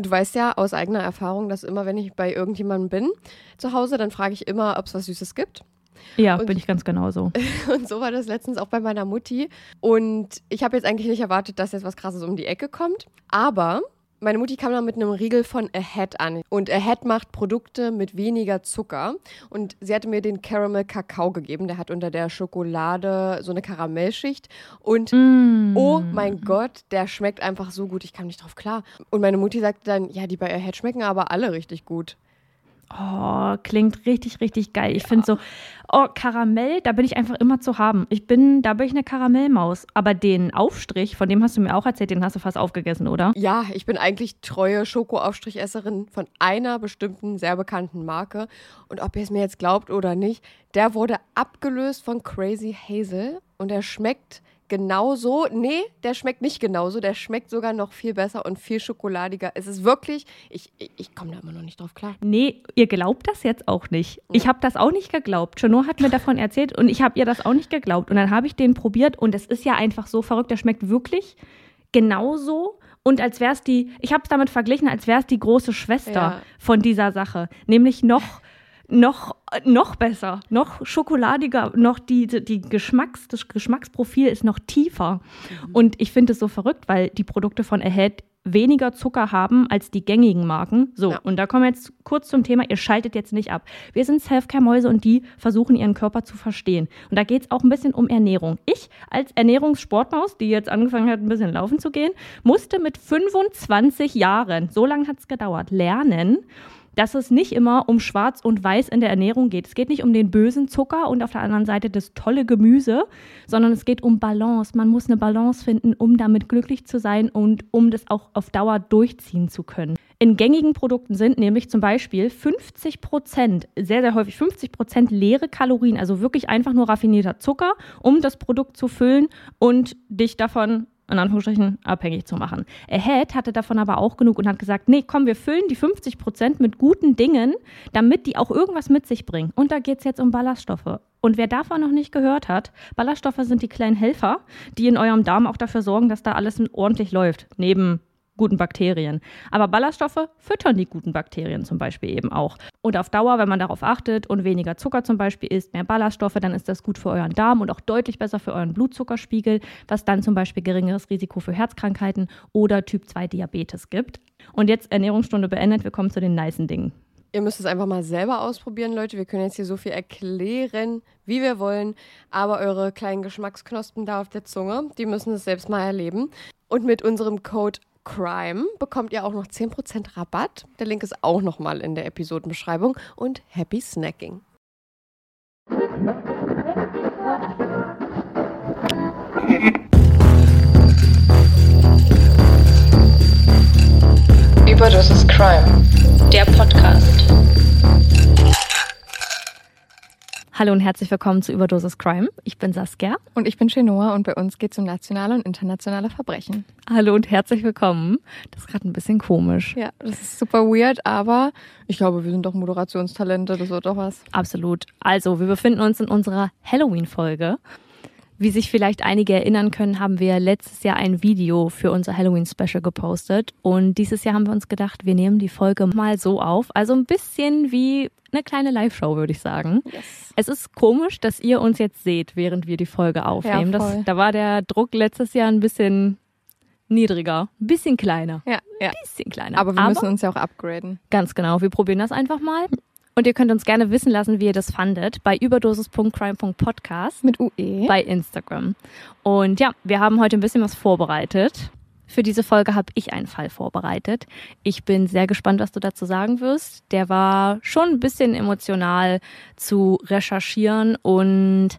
Du weißt ja aus eigener Erfahrung, dass immer, wenn ich bei irgendjemandem bin zu Hause, dann frage ich immer, ob es was Süßes gibt. Ja, Und- bin ich ganz genauso. Und so war das letztens auch bei meiner Mutti. Und ich habe jetzt eigentlich nicht erwartet, dass jetzt was Krasses um die Ecke kommt. Aber meine Mutti kam dann mit einem Riegel von Ahead an. Und Ahead macht Produkte mit weniger Zucker. Und sie hatte mir den Caramel Kakao gegeben. Der hat unter der Schokolade so eine Karamellschicht. Und Mm. oh mein Gott, der schmeckt einfach so gut. Ich kam nicht drauf klar. Und meine Mutti sagte dann, ja, die bei Ahead schmecken aber alle richtig gut. Oh, klingt richtig, richtig geil. Ich finde so, oh, Karamell, da bin ich einfach immer zu haben. Ich bin, da bin ich eine Karamellmaus. Aber den Aufstrich, von dem hast du mir auch erzählt, den hast du fast aufgegessen, oder? Ja, ich bin eigentlich treue Schokoaufstrichesserin von einer bestimmten sehr bekannten Marke. Und ob ihr es mir jetzt glaubt oder nicht, der wurde abgelöst von Crazy Hazel und der schmeckt genauso. Nee, der schmeckt nicht genauso. Der schmeckt sogar noch viel besser und viel schokoladiger. Es ist wirklich, ich, ich, ich komme da immer noch nicht drauf klar. Nee, ihr glaubt das jetzt auch nicht. Ich habe das auch nicht geglaubt. Chanot hat mir davon erzählt und ich habe ihr das auch nicht geglaubt. Und dann habe ich den probiert und es ist ja einfach so verrückt. Der schmeckt wirklich genauso. Und als wäre es die, ich habe es damit verglichen, als wäre es die große Schwester Ja. von dieser Sache. Nämlich noch, noch, noch besser, noch schokoladiger, noch die, die Geschmacks, das Geschmacksprofil ist noch tiefer. Und ich finde es so verrückt, weil die Produkte von Ahead weniger Zucker haben als die gängigen Marken. So, Ja. und da kommen wir jetzt kurz zum Thema, ihr schaltet jetzt nicht ab. Wir sind Selfcare-Mäuse und die versuchen ihren Körper zu verstehen. Und da geht es auch ein bisschen um Ernährung. Ich als Ernährungssportmaus, die jetzt angefangen hat, ein bisschen laufen zu gehen, musste mit 25 Jahren, so lange hat es gedauert, lernen, dass es nicht immer um Schwarz und Weiß in der Ernährung geht. Es geht nicht um den bösen Zucker und auf der anderen Seite das tolle Gemüse, sondern es geht um Balance. Man muss eine Balance finden, um damit glücklich zu sein und um das auch auf Dauer durchziehen zu können. In gängigen Produkten sind nämlich zum Beispiel 50 Prozent, sehr, sehr häufig 50 Prozent leere Kalorien, also wirklich einfach nur raffinierter Zucker, um das Produkt zu füllen und dich davon in Anführungsstrichen abhängig zu machen. Ahead hatte davon aber auch genug und hat gesagt, nee, komm, wir füllen die 50 Prozent mit guten Dingen, damit die auch irgendwas mit sich bringen. Und da geht es jetzt um Ballaststoffe. Und wer davon noch nicht gehört hat, Ballaststoffe sind die kleinen Helfer, die in eurem Darm auch dafür sorgen, dass da alles ordentlich läuft, neben guten Bakterien. Aber Ballaststoffe füttern die guten Bakterien zum Beispiel eben auch. Und auf Dauer, wenn man darauf achtet und weniger Zucker zum Beispiel isst, mehr Ballaststoffe, dann ist das gut für euren Darm und auch deutlich besser für euren Blutzuckerspiegel, was dann zum Beispiel geringeres Risiko für Herzkrankheiten oder Typ 2 Diabetes gibt. Und jetzt Ernährungsstunde beendet, wir kommen zu den nicen Dingen. Ihr müsst es einfach mal selber ausprobieren, Leute. Wir können jetzt hier so viel erklären, wie wir wollen. Aber eure kleinen Geschmacksknospen da auf der Zunge, die müssen es selbst mal erleben. Und mit unserem Code CRIME bekommt ihr auch noch 10% Rabatt. Der Link ist auch nochmal in der Episodenbeschreibung. Und happy snacking. Überdosis Crime, der Podcast. Hallo und herzlich willkommen zu Überdosis Crime. Ich bin Saskia. Und ich bin Chenoa und bei uns geht es um nationale und internationale Verbrechen. Hallo und herzlich willkommen. Das ist gerade ein bisschen komisch. Ja, das ist super weird, aber ich glaube, wir sind doch Moderationstalente, das wird doch was. Absolut. Also, wir befinden uns in unserer Halloween-Folge. Wie sich vielleicht einige erinnern können, haben wir letztes Jahr ein Video für unser Halloween-Special gepostet. Und dieses Jahr haben wir uns gedacht, wir nehmen die Folge mal so auf. Also ein bisschen wie eine kleine Live-Show, würde ich sagen. Es ist komisch, dass ihr uns jetzt seht, während wir die Folge aufnehmen. Ja, das, da war der Druck letztes Jahr ein bisschen niedriger, ein bisschen kleiner. Ja, ja. Bisschen kleiner. Aber wir müssen uns ja auch upgraden. Ganz genau. Wir probieren das einfach mal. Und ihr könnt uns gerne wissen lassen, wie ihr das fandet, bei überdosis.crime.podcast Mit UE. bei Instagram. Und ja, wir haben heute ein bisschen was vorbereitet. Für diese Folge habe ich einen Fall vorbereitet. Ich bin sehr gespannt, was du dazu sagen wirst. Der war schon ein bisschen emotional zu recherchieren und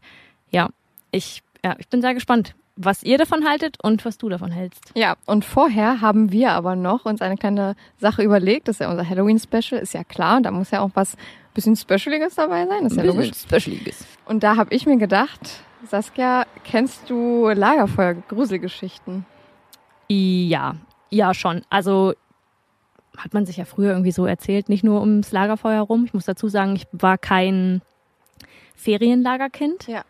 ja, ich, ja, ich bin sehr gespannt. Was ihr davon haltet und was du davon hältst. Ja, und vorher haben wir aber noch uns eine kleine Sache überlegt. Das ist ja unser Halloween-Special, ist ja klar. Da muss ja auch was bisschen Specialiges dabei sein. Das ist ja logisch. Specialiges. Und da habe ich mir gedacht, Saskia, kennst du Lagerfeuer-Gruselgeschichten? Ja, ja schon. Also hat man sich ja früher irgendwie so erzählt, nicht nur ums Lagerfeuer rum. Ich muss dazu sagen, ich war kein Ferienlagerkind. Ja.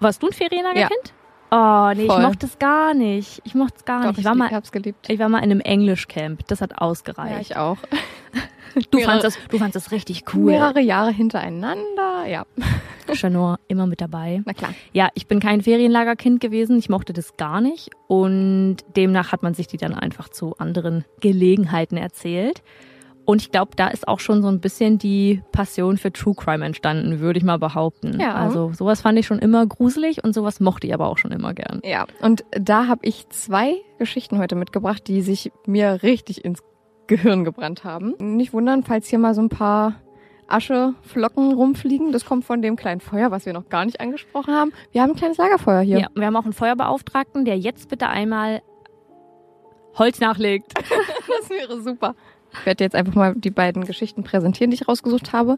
Warst du ein Ferienlagerkind? Oh, nee, Voll. ich mochte es gar nicht. Ich mochte es gar Doch, nicht. Ich war, mal, hab's geliebt. ich war mal in einem Englischcamp. Das hat Ja, ausgereicht. ich auch. du, mehrere- fandst das, du fandst das richtig cool. Mehrere Jahre hintereinander. Ja, Chanor immer mit dabei. na klar. Ja, ich bin kein Ferienlagerkind gewesen. Ich mochte das gar nicht. Und demnach hat man sich die dann einfach zu anderen Gelegenheiten erzählt. Und ich glaube, da ist auch schon so ein bisschen die Passion für True Crime entstanden, würde ich mal behaupten. Ja. Also sowas fand ich schon immer gruselig und sowas mochte ich aber auch schon immer gern. Ja, und da habe ich zwei Geschichten heute mitgebracht, die sich mir richtig ins Gehirn gebrannt haben. Nicht wundern, falls hier mal so ein paar Ascheflocken rumfliegen. Das kommt von dem kleinen Feuer, was wir noch gar nicht angesprochen haben. Wir haben ein kleines Lagerfeuer hier. Ja. wir haben auch einen Feuerbeauftragten, der jetzt bitte einmal Holz nachlegt. Das wäre super. Ich werde jetzt einfach mal die beiden Geschichten präsentieren, die ich rausgesucht habe.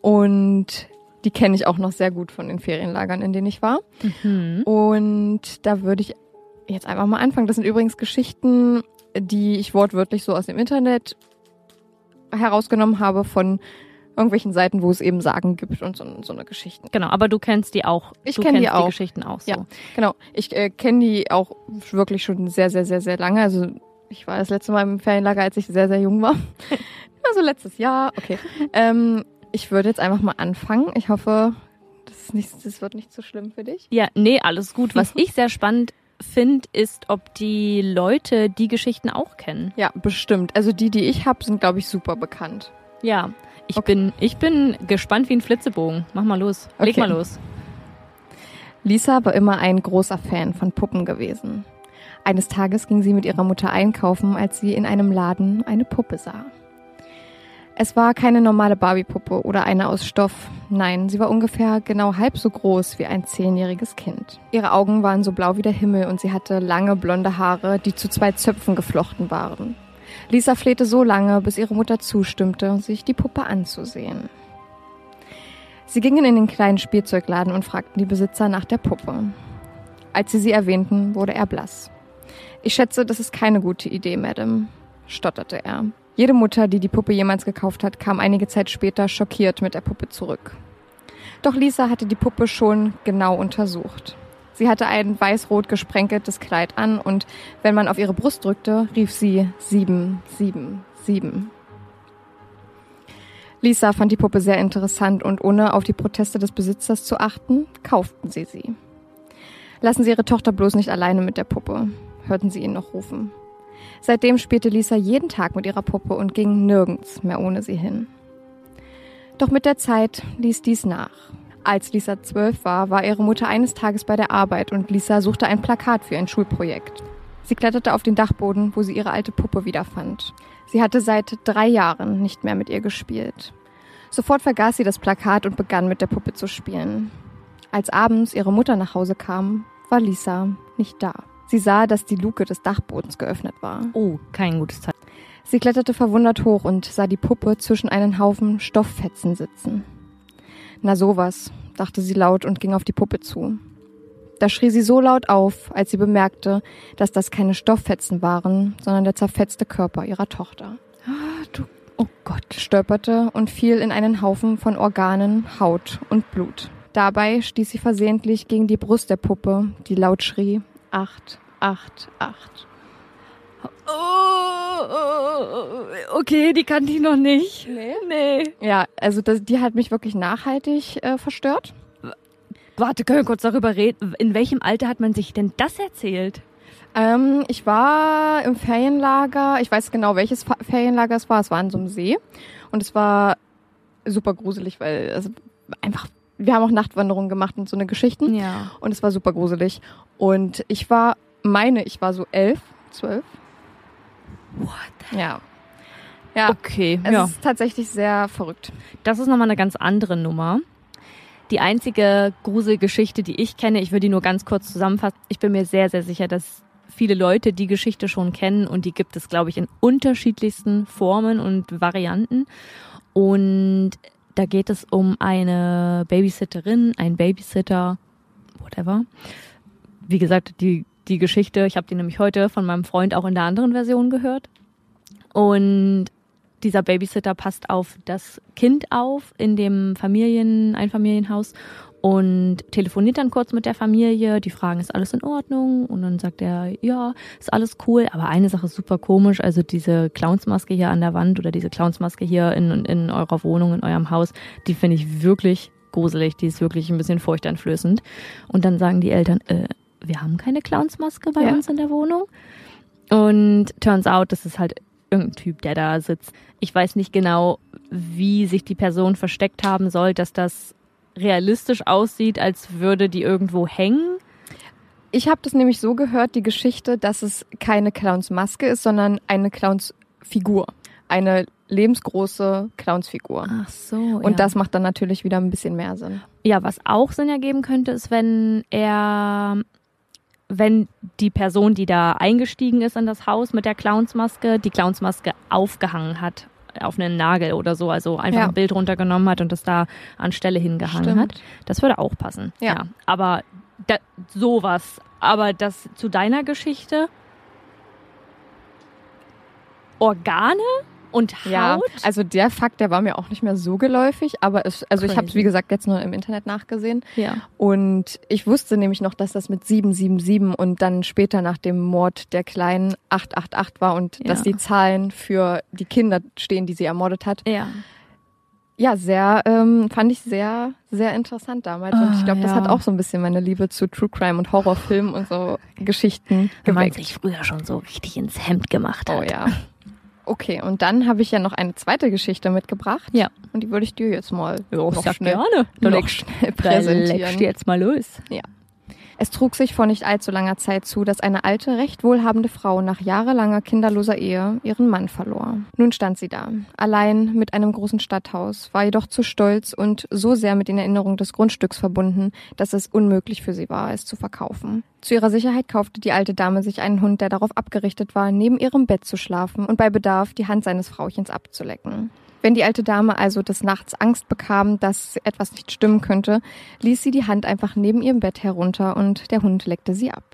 Und die kenne ich auch noch sehr gut von den Ferienlagern, in denen ich war. Mhm. Und da würde ich jetzt einfach mal anfangen. Das sind übrigens Geschichten, die ich wortwörtlich so aus dem Internet herausgenommen habe von irgendwelchen Seiten, wo es eben Sagen gibt und so, so eine Geschichten. Genau, aber du kennst die auch. Ich du kenn die auch. Geschichten auch so. Ja. Genau. Ich äh, kenne die auch wirklich schon sehr, sehr, sehr, sehr lange. Also ich war das letzte Mal im Ferienlager, als ich sehr, sehr jung war. Also letztes Jahr. Okay. ähm, ich würde jetzt einfach mal anfangen. Ich hoffe, das, ist nicht, das wird nicht so schlimm für dich. Ja, nee, alles gut. Was ich sehr spannend finde, ist, ob die Leute die Geschichten auch kennen. Ja, bestimmt. Also die, die ich habe, sind, glaube ich, super bekannt. Ja, ich Okay. bin ich bin gespannt wie ein Flitzebogen. Mach mal los. Leg Okay. mal los. Lisa war immer ein großer Fan von Puppen gewesen. Eines Tages ging sie mit ihrer Mutter einkaufen, als sie in einem Laden eine Puppe sah. Es war keine normale Barbie-Puppe oder eine aus Stoff. Nein, sie war ungefähr genau halb so groß wie ein zehnjähriges Kind. Ihre Augen waren so blau wie der Himmel und sie hatte lange blonde Haare, die zu zwei Zöpfen geflochten waren. Lisa flehte so lange, bis ihre Mutter zustimmte, sich die Puppe anzusehen. Sie gingen in den kleinen Spielzeugladen und fragten die Besitzer nach der Puppe. Als sie sie erwähnten, wurde er blass. Ich schätze, das ist keine gute Idee, Madame, stotterte er. Jede Mutter, die die Puppe jemals gekauft hat, kam einige Zeit später schockiert mit der Puppe zurück. Doch Lisa hatte die Puppe schon genau untersucht. Sie hatte ein weiß-rot gesprenkeltes Kleid an und wenn man auf ihre Brust drückte, rief sie sieben, sieben, sieben. Lisa fand die Puppe sehr interessant und ohne auf die Proteste des Besitzers zu achten, kauften sie sie. Lassen Sie Ihre Tochter bloß nicht alleine mit der Puppe, hörten sie ihn noch rufen. Seitdem spielte Lisa jeden Tag mit ihrer Puppe und ging nirgends mehr ohne sie hin. Doch mit der Zeit ließ dies nach. Als Lisa zwölf war, war ihre Mutter eines Tages bei der Arbeit und Lisa suchte ein Plakat für ein Schulprojekt. Sie kletterte auf den Dachboden, wo sie ihre alte Puppe wiederfand. Sie hatte seit drei Jahren nicht mehr mit ihr gespielt. Sofort vergaß sie das Plakat und begann mit der Puppe zu spielen. Als abends ihre Mutter nach Hause kam, war Lisa nicht da. Sie sah, dass die Luke des Dachbodens geöffnet war. Oh, kein gutes Zeichen. Sie kletterte verwundert hoch und sah die Puppe zwischen einen Haufen Stofffetzen sitzen. Na sowas, dachte sie laut und ging auf die Puppe zu. Da schrie sie so laut auf, als sie bemerkte, dass das keine Stofffetzen waren, sondern der zerfetzte Körper ihrer Tochter. Oh Gott. stolperte und fiel in einen Haufen von Organen, Haut und Blut. Dabei stieß sie versehentlich gegen die Brust der Puppe, die laut schrie, acht, acht, acht. Oh, okay, die kannte ich noch nicht. Nee? Nee. Ja, also das, die hat mich wirklich nachhaltig äh, verstört. Warte, können wir kurz darüber reden? In welchem Alter hat man sich denn das erzählt? Ähm, ich war im Ferienlager, ich weiß genau, welches Fa Ferienlager es war, es war an so einem See und es war super gruselig, weil es einfach, wir haben auch Nachtwanderungen gemacht und so eine Geschichten Ja. und es war super gruselig und ich war, meine, ich war so elf, zwölf. What? Ja. Ja, Okay, es ja. ist tatsächlich sehr verrückt. Das ist nochmal eine ganz andere Nummer. die einzige Gruselgeschichte, die ich kenne. Ich würde die nur ganz kurz zusammenfassen. Ich bin mir sehr, sehr sicher, dass viele Leute die Geschichte schon kennen und die gibt es, glaube ich, in unterschiedlichsten Formen und Varianten. Und da geht es um eine Babysitterin, ein Babysitter, whatever. Wie gesagt, die, die Geschichte, ich habe die nämlich heute von meinem Freund auch in der anderen Version gehört. Und dieser Babysitter passt auf das Kind auf in dem Familien, Einfamilienhaus und telefoniert dann kurz mit der Familie. Die fragen, ist alles in Ordnung? Und dann sagt er, ja, ist alles cool. Aber eine Sache ist super komisch. Also diese Clownsmaske hier an der Wand oder diese Clownsmaske hier in, in eurer Wohnung, in eurem Haus, die finde ich wirklich gruselig. Die ist wirklich ein bisschen furchteinflößend. Und dann sagen die Eltern, äh, wir haben keine Clownsmaske bei Ja. uns in der Wohnung. Und turns out, das ist halt irgendein Typ, der da sitzt. Ich weiß nicht genau, wie sich die Person versteckt haben soll, dass das realistisch aussieht, als würde die irgendwo hängen. Ich habe das nämlich so gehört, die Geschichte, dass es keine Clownsmaske ist, sondern eine Clownsfigur. Eine lebensgroße Clownsfigur. Ach so. Und das macht dann natürlich wieder ein bisschen mehr Sinn. Ja, was auch Sinn ergeben könnte, ist, wenn er, wenn die Person, die da eingestiegen ist in das Haus mit der Clownsmaske, die Clownsmaske aufgehangen hat auf einen Nagel oder so, also einfach Ja. ein Bild runtergenommen hat und das da an Stelle hingehangen Stimmt. hat. Das würde auch passen. Ja. Aber da, sowas. Aber das zu deiner Geschichte Organe und Haut. Ja, also der Fakt, der war mir auch nicht mehr so geläufig, aber es, also ich habe es Crazy. wie gesagt jetzt nur im Internet nachgesehen ja. und ich wusste nämlich noch, dass das mit 777 und dann später nach dem Mord der Kleinen 888 war und Ja. dass die Zahlen für die Kinder stehen, die sie ermordet hat. Ja. Ja, sehr, ähm, fand ich sehr, sehr interessant damals. und Ah, ich glaube, das ja. hat auch so ein bisschen meine Liebe zu True Crime und Horrorfilmen und so Geschichten Wenn man geweckt. sich früher schon so richtig ins Hemd gemacht hat. Oh ja. Okay, und dann habe ich ja noch eine zweite Geschichte mitgebracht. Ja. Und die würde ich dir jetzt mal Ja, noch sag schnell, gerne. noch schnell Da legst du präsentieren. jetzt mal los. Es trug sich vor nicht allzu langer Zeit zu, dass eine alte, recht wohlhabende Frau nach jahrelanger kinderloser Ehe ihren Mann verlor. Nun stand sie da, allein mit einem großen Stadthaus, war jedoch zu stolz und so sehr mit den Erinnerungen des Grundstücks verbunden, dass es unmöglich für sie war, es zu verkaufen. Zu ihrer Sicherheit kaufte die alte Dame sich einen Hund, der darauf abgerichtet war, neben ihrem Bett zu schlafen und bei Bedarf die Hand seines Frauchens abzulecken. Wenn die alte Dame also des Nachts Angst bekam, dass etwas nicht stimmen könnte, ließ sie die Hand einfach neben ihrem Bett herunter und der Hund leckte sie ab.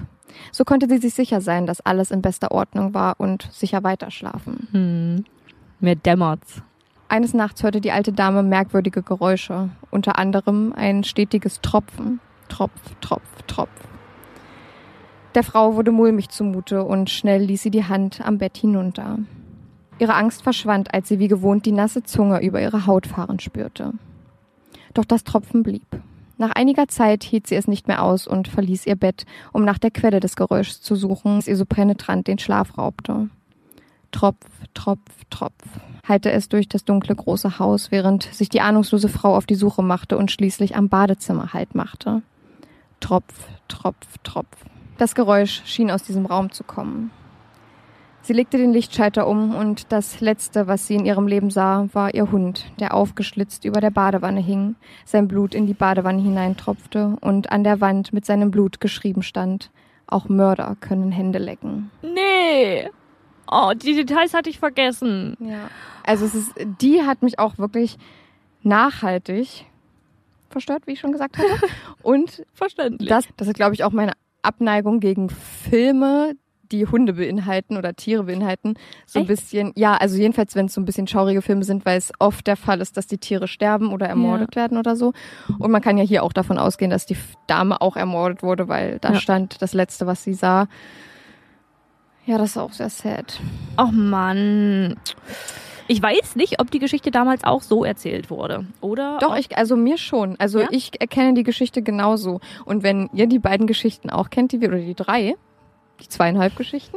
So konnte sie sich sicher sein, dass alles in bester Ordnung war und sicher weiterschlafen. Hm. Mir dämmert's. Eines Nachts hörte die alte Dame merkwürdige Geräusche, unter anderem ein stetiges Tropfen. Tropf, Tropf, Tropf. Der Frau wurde mulmig zumute und schnell ließ sie die Hand am Bett hinunter. Ihre Angst verschwand, als sie wie gewohnt die nasse Zunge über ihre Haut fahren spürte. Doch das Tropfen blieb. Nach einiger Zeit hielt sie es nicht mehr aus und verließ ihr Bett, um nach der Quelle des Geräuschs zu suchen, das ihr so penetrant den Schlaf raubte. Tropf, Tropf, Tropf, hallte es durch das dunkle große Haus, während sich die ahnungslose Frau auf die Suche machte und schließlich am Badezimmer Halt machte. Tropf, Tropf, Tropf. Das Geräusch schien aus diesem Raum zu kommen. Sie legte den Lichtschalter um und das Letzte, was sie in ihrem Leben sah, war ihr Hund, der aufgeschlitzt über der Badewanne hing, sein Blut in die Badewanne hineintropfte und an der Wand mit seinem Blut geschrieben stand, auch Mörder können Hände lecken. Nee. Oh, die Details hatte ich vergessen. Ja. Also es ist, die hat mich auch wirklich nachhaltig verstört, wie ich schon gesagt hatte. Und Verständlich. das, das ist, glaube ich, auch meine Abneigung gegen Filme, die Hunde beinhalten oder Tiere beinhalten. So ein Echt? bisschen, ja, also jedenfalls, wenn es so ein bisschen schaurige Filme sind, weil es oft der Fall ist, dass die Tiere sterben oder ermordet werden oder so. Und man kann ja hier auch davon ausgehen, dass die Dame auch ermordet wurde, weil da Ja. stand das Letzte, was sie sah. Ja, das ist auch sehr sad. Oh Mann. Ich weiß nicht, ob die Geschichte damals auch so erzählt wurde. Oder? Doch, ich, also mir schon. Also Ja? ich erkenne die Geschichte genauso. Und wenn ihr die beiden Geschichten auch kennt, die wir, oder die drei, die zweieinhalb Geschichten,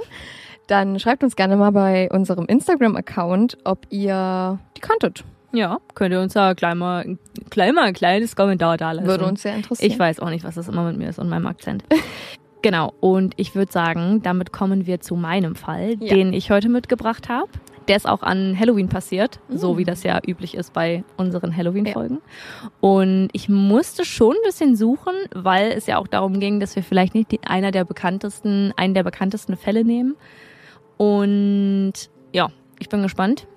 dann schreibt uns gerne mal bei unserem Instagram-Account, ob ihr die kanntet. Ja, könnt ihr uns da gleich mal, gleich mal ein kleines Kommentar da lassen. Würde uns sehr interessieren. Ich weiß auch nicht, was das immer mit mir ist und meinem Akzent. genau, und ich würde sagen, damit kommen wir zu meinem Fall, Ja. den ich heute mitgebracht habe. Der ist auch an Halloween passiert, so Mm. wie das ja üblich ist bei unseren Halloween-Folgen. Und ich musste schon ein bisschen suchen, weil es ja auch darum ging, dass wir vielleicht nicht die, einer der bekanntesten, einen der bekanntesten Fälle nehmen. Und ja, ich bin gespannt,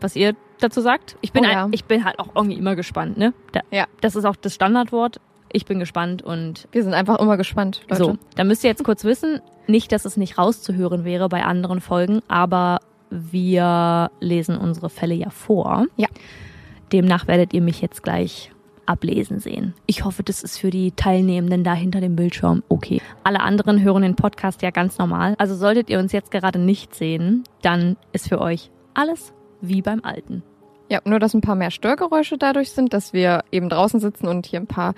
was ihr dazu sagt. Ich bin, Oh ein, ja. ich bin halt auch irgendwie immer gespannt, ne? Da, Ja. Das ist auch das Standardwort. Ich bin gespannt und Wir sind einfach immer gespannt, Leute. so, da müsst ihr jetzt kurz wissen, nicht, dass es nicht rauszuhören wäre bei anderen Folgen, aber wir lesen unsere Fälle ja vor. Ja. Demnach werdet ihr mich jetzt gleich ablesen sehen. Ich hoffe, das ist für die Teilnehmenden da hinter dem Bildschirm okay. Alle anderen hören den Podcast ja ganz normal. Also solltet ihr uns jetzt gerade nicht sehen, dann ist für euch alles wie beim Alten. Ja, nur dass ein paar mehr Störgeräusche dadurch sind, dass wir eben draußen sitzen und hier ein paar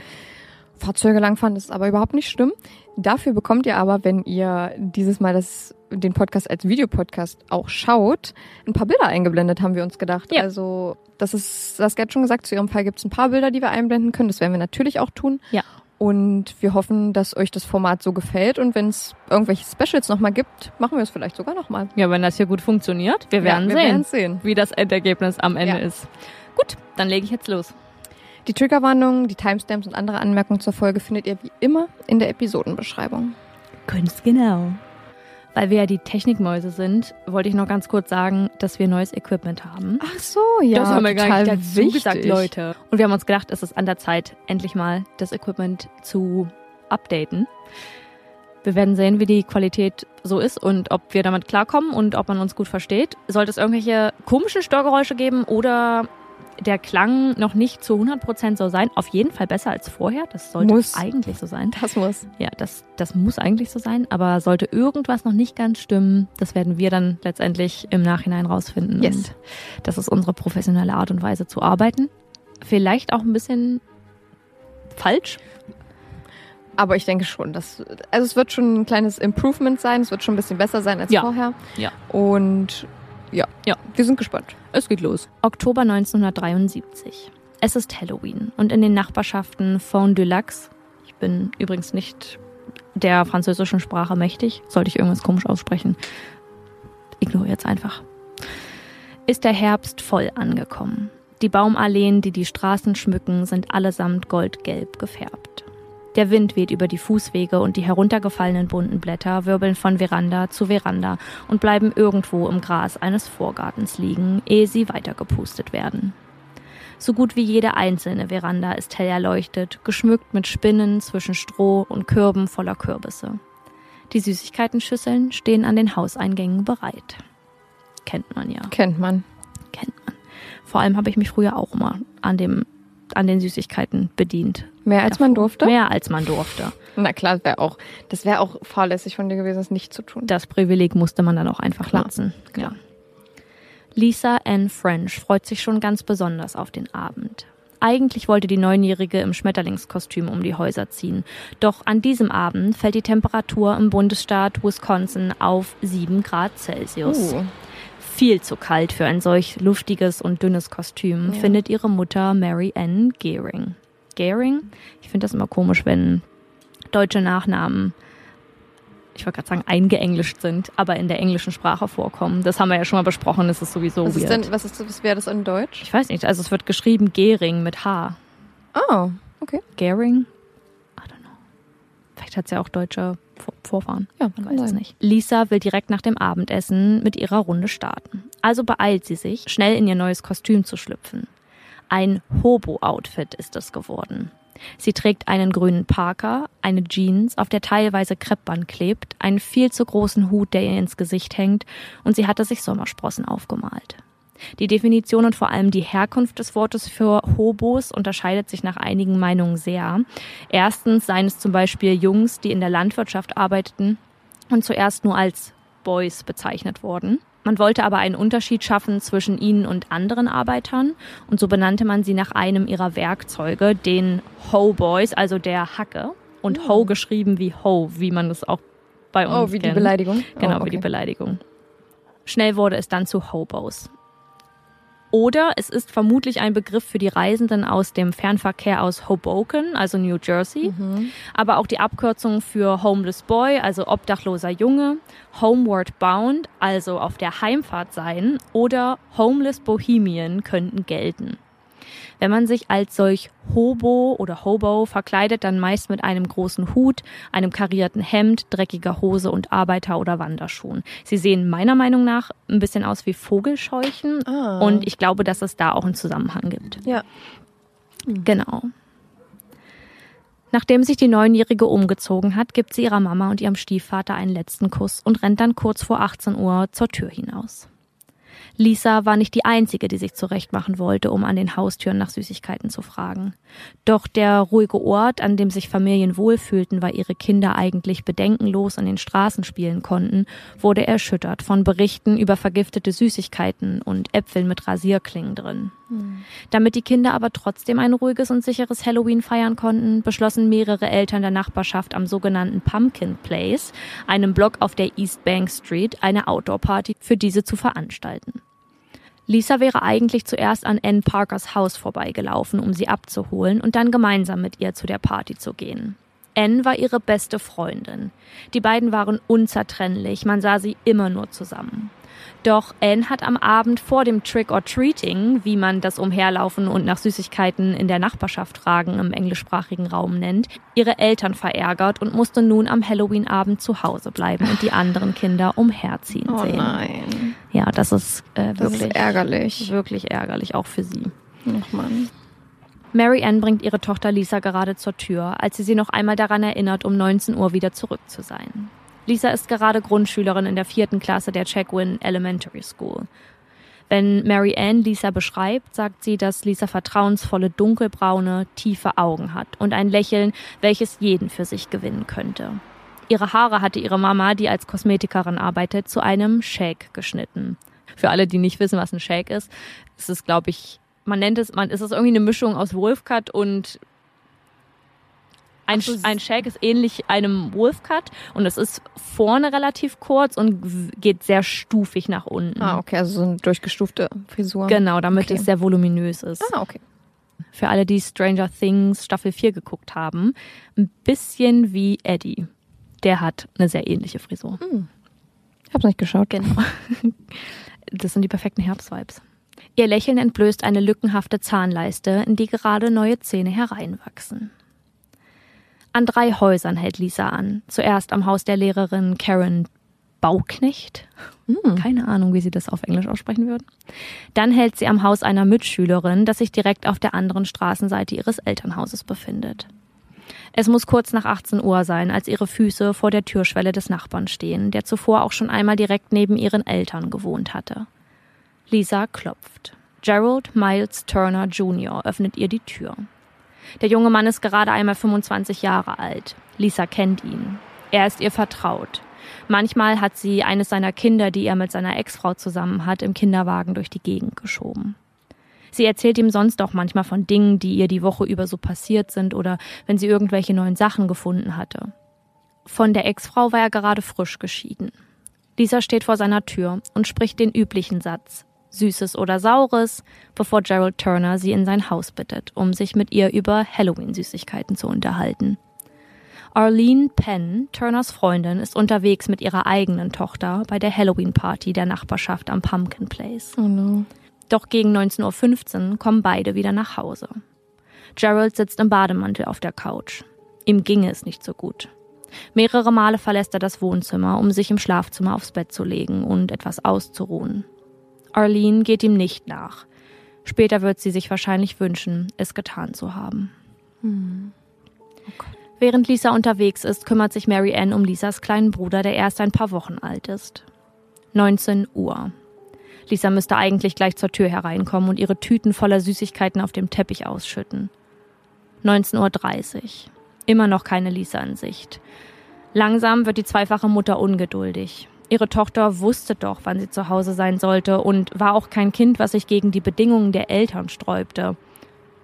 Fahrzeuge langfahren. Das ist aber überhaupt nicht schlimm. Dafür bekommt ihr aber, wenn ihr dieses Mal das, den Podcast als Videopodcast auch schaut, ein paar Bilder eingeblendet, haben wir uns gedacht. Ja. Also, das ist, Saskia hat schon gesagt, zu ihrem Fall gibt es ein paar Bilder, die wir einblenden können. Das werden wir natürlich auch tun. Ja. Und wir hoffen, dass euch das Format so gefällt. Und wenn es irgendwelche Specials nochmal gibt, machen wir es vielleicht sogar nochmal. Ja, wenn das hier gut funktioniert, wir werden ja, wir sehen, sehen. wie das Endergebnis am Ende Ja. ist. Gut, dann lege ich jetzt los. Die Triggerwarnungen, die Timestamps und andere Anmerkungen zur Folge findet ihr wie immer in der Episodenbeschreibung. Ganz genau. Weil wir ja die Technikmäuse sind, wollte ich noch ganz kurz sagen, dass wir neues Equipment haben. Ach so, ja, das haben wir gar nicht dazu wichtig. gesagt, Leute. Und wir haben uns gedacht, es ist an der Zeit, endlich mal das Equipment zu updaten. Wir werden sehen, wie die Qualität so ist und ob wir damit klarkommen und ob man uns gut versteht. Sollte es irgendwelche komischen Störgeräusche geben oder der Klang noch nicht zu 100% so sein, auf jeden Fall besser als vorher. Das sollte Muss. eigentlich so sein. Das muss. Ja, das, das muss eigentlich so sein, aber sollte irgendwas noch nicht ganz stimmen, das werden wir dann letztendlich im Nachhinein rausfinden. Yes. Und das ist unsere professionelle Art und Weise zu arbeiten. Vielleicht auch ein bisschen falsch. Aber ich denke schon, dass, also es wird schon ein kleines Improvement sein, es wird schon ein bisschen besser sein als Ja. vorher. Ja. Und ja, Ja. wir sind gespannt. Es geht los. Oktober 1973. Es ist Halloween und in den Nachbarschaften Fond du Lax, ich bin übrigens nicht der französischen Sprache mächtig, sollte ich irgendwas komisch aussprechen, ignoriere jetzt einfach, ist der Herbst voll angekommen. Die Baumalleen, die die Straßen schmücken, sind allesamt goldgelb gefärbt. Der Wind weht über die Fußwege und die heruntergefallenen bunten Blätter wirbeln von Veranda zu Veranda und bleiben irgendwo im Gras eines Vorgartens liegen, ehe sie weitergepustet werden. So gut wie jede einzelne Veranda ist hell erleuchtet, geschmückt mit Spinnen zwischen Stroh und Kürben voller Kürbisse. Die Süßigkeitenschüsseln stehen an den Hauseingängen bereit. Kennt man ja, Kennt man. kennt man. Vor allem habe ich mich früher auch immer an dem an den Süßigkeiten bedient. Mehr als man Davor. durfte? Mehr als man durfte. Na klar, das wäre auch, das wäre auch fahrlässig von dir gewesen, es nicht zu tun. Das Privileg musste man dann auch einfach Klar, nutzen. klar. Ja. Lisa Ann French freut sich schon ganz besonders auf den Abend. Eigentlich wollte die Neunjährige im Schmetterlingskostüm um die Häuser ziehen. Doch an diesem Abend fällt die Temperatur im Bundesstaat Wisconsin auf 7 Grad Celsius. Uh, Viel zu kalt für ein solch luftiges und dünnes Kostüm, Ja. findet ihre Mutter Mary Ann Gehring. Gehring? Ich finde das immer komisch, wenn deutsche Nachnamen, ich wollte gerade sagen, eingeenglischt sind, aber in der englischen Sprache vorkommen. Das haben wir ja schon mal besprochen, das ist sowieso was weird. ist denn, was ist, was wäre das in Deutsch? ich weiß nicht, also es wird geschrieben Gehring mit H. Oh, okay. Gehring? I don't know. Vielleicht hat sie ja auch deutsche Vorfahren. Ja, Man weiß es nicht. Lisa will direkt nach dem Abendessen mit ihrer Runde starten. Also beeilt sie sich, schnell in ihr neues Kostüm zu schlüpfen. Ein Hobo-Outfit ist es geworden. Sie trägt einen grünen Parker, eine Jeans, auf der teilweise Kreppband klebt, einen viel zu großen Hut, der ihr ins Gesicht hängt, und sie hatte sich Sommersprossen aufgemalt. Die Definition und vor allem die Herkunft des Wortes für Hobos unterscheidet sich nach einigen Meinungen sehr. Erstens seien es zum Beispiel Jungs, die in der Landwirtschaft arbeiteten und zuerst nur als Boys bezeichnet wurden. Man wollte aber einen Unterschied schaffen zwischen ihnen und anderen Arbeitern und so benannte man sie nach einem ihrer Werkzeuge, den Ho-Boys, also der Hacke. Und Ho geschrieben wie Ho, wie man es auch bei uns Oh, wie die kennt. Beleidigung? Genau, oh, wie die okay. Beleidigung. Schnell wurde es dann zu Hobos. Oder es ist vermutlich ein Begriff für die Reisenden aus dem Fernverkehr aus Hoboken, also New Jersey. Aber auch die Abkürzung für Homeless Boy, also obdachloser Junge, Homeward Bound, also auf der Heimfahrt sein, oder Homeless Bohemian könnten gelten. Wenn man sich als solch Hobo oder Hobo verkleidet, dann meist mit einem großen Hut, einem karierten Hemd, dreckiger Hose und Arbeiter- oder Wanderschuhen. Sie sehen meiner Meinung nach ein bisschen aus wie Vogelscheuchen Ah. und ich glaube, dass es da auch einen Zusammenhang gibt. Ja. Genau. Nachdem sich die Neunjährige umgezogen hat, gibt sie ihrer Mama und ihrem Stiefvater einen letzten Kuss und rennt dann kurz vor 18 Uhr zur Tür hinaus. Lisa war nicht die Einzige, die sich zurechtmachen wollte, um an den Haustüren nach Süßigkeiten zu fragen. Doch der ruhige Ort, an dem sich Familien wohlfühlten, weil ihre Kinder eigentlich bedenkenlos an den Straßen spielen konnten, wurde erschüttert von Berichten über vergiftete Süßigkeiten und Äpfeln mit Rasierklingen drin. Damit die Kinder aber trotzdem ein ruhiges und sicheres Halloween feiern konnten, beschlossen mehrere Eltern der Nachbarschaft am sogenannten Pumpkin Place, einem Block auf der East Bank Street, eine Outdoor-Party für diese zu veranstalten. Lisa wäre eigentlich zuerst an Ann Parkers Haus vorbeigelaufen, um sie abzuholen und dann gemeinsam mit ihr zu der Party zu gehen. Ann war ihre beste Freundin. Die beiden waren unzertrennlich, man sah sie immer nur zusammen. Doch Anne hat am Abend vor dem Trick or Treating, wie man das Umherlaufen und nach Süßigkeiten in der Nachbarschaft fragen im englischsprachigen Raum nennt, ihre Eltern verärgert und musste nun am Halloween-Abend zu Hause bleiben und die anderen Kinder umherziehen Oh sehen. nein. Ja, das ist äh, Das wirklich ist ärgerlich. wirklich ärgerlich, auch für sie. Ach Mann. Mary Ann bringt ihre Tochter Lisa gerade zur Tür, als sie sie noch einmal daran erinnert, um 19 Uhr wieder zurück zu sein. Lisa ist gerade Grundschülerin in der vierten Klasse der Chagwin Elementary School. Wenn Mary Ann Lisa beschreibt, sagt sie, dass Lisa vertrauensvolle, dunkelbraune, tiefe Augen hat und ein Lächeln, welches jeden für sich gewinnen könnte. Ihre Haare hatte ihre Mama, die als Kosmetikerin arbeitet, zu einem Shake geschnitten. Für alle, die nicht wissen, was ein Shake ist, ist es, glaube ich, man nennt es, man ist es irgendwie eine Mischung aus Wolfcut und ein, so, ein Shake ist ähnlich einem Wolfcut und es ist vorne relativ kurz und geht sehr stufig nach unten. Ah, okay, also so eine durchgestufte Frisur. Genau, damit Okay. es sehr voluminös ist. Ah, okay. Für alle, die Stranger Things Staffel 4 geguckt haben, ein bisschen wie Eddie. Der hat eine sehr ähnliche Frisur. Ich hab's nicht geschaut. Genau. Das sind die perfekten Herbstvibes. Ihr Lächeln entblößt eine lückenhafte Zahnleiste, in die gerade neue Zähne hereinwachsen. An drei Häusern hält Lisa an. Zuerst am Haus der Lehrerin Karen Bauknecht. Keine Ahnung, wie sie das auf Englisch aussprechen würden. Dann hält sie am Haus einer Mitschülerin, das sich direkt auf der anderen Straßenseite ihres Elternhauses befindet. Es muss kurz nach 18 Uhr sein, als ihre Füße vor der Türschwelle des Nachbarn stehen, der zuvor auch schon einmal direkt neben ihren Eltern gewohnt hatte. Lisa klopft. Gerald Miles Turner Jr. öffnet ihr die Tür. Der junge Mann ist gerade einmal 25 Jahre alt. Lisa kennt ihn. Er ist ihr vertraut. Manchmal hat sie eines seiner Kinder, die er mit seiner Ex-Frau zusammen hat, im Kinderwagen durch die Gegend geschoben. Sie erzählt ihm sonst auch manchmal von Dingen, die ihr die Woche über so passiert sind oder wenn sie irgendwelche neuen Sachen gefunden hatte. Von der Ex-Frau war er gerade frisch geschieden. Lisa steht vor seiner Tür und spricht den üblichen Satz. Süßes oder Saures, bevor Gerald Turner sie in sein Haus bittet, um sich mit ihr über Halloween-Süßigkeiten zu unterhalten. Arlene Penn, Turners Freundin, ist unterwegs mit ihrer eigenen Tochter bei der Halloween-Party der Nachbarschaft am Pumpkin Place. Oh no. Doch gegen 19.15 Uhr kommen beide wieder nach Hause. Gerald sitzt im Bademantel auf der Couch. Ihm ginge es nicht so gut. Mehrere Male verlässt er das Wohnzimmer, um sich im Schlafzimmer aufs Bett zu legen und etwas auszuruhen. Arlene geht ihm nicht nach. Später wird sie sich wahrscheinlich wünschen, es getan zu haben. Während Lisa unterwegs ist, kümmert sich Mary Ann um Lisas kleinen Bruder, der erst ein paar Wochen alt ist. 19 Uhr. Lisa müsste eigentlich gleich zur Tür hereinkommen und ihre Tüten voller Süßigkeiten auf dem Teppich ausschütten. 19.30 Uhr. Immer noch keine Lisa in Sicht. Langsam wird die zweifache Mutter ungeduldig. Ihre Tochter wusste doch, wann sie zu Hause sein sollte und war auch kein Kind, was sich gegen die Bedingungen der Eltern sträubte.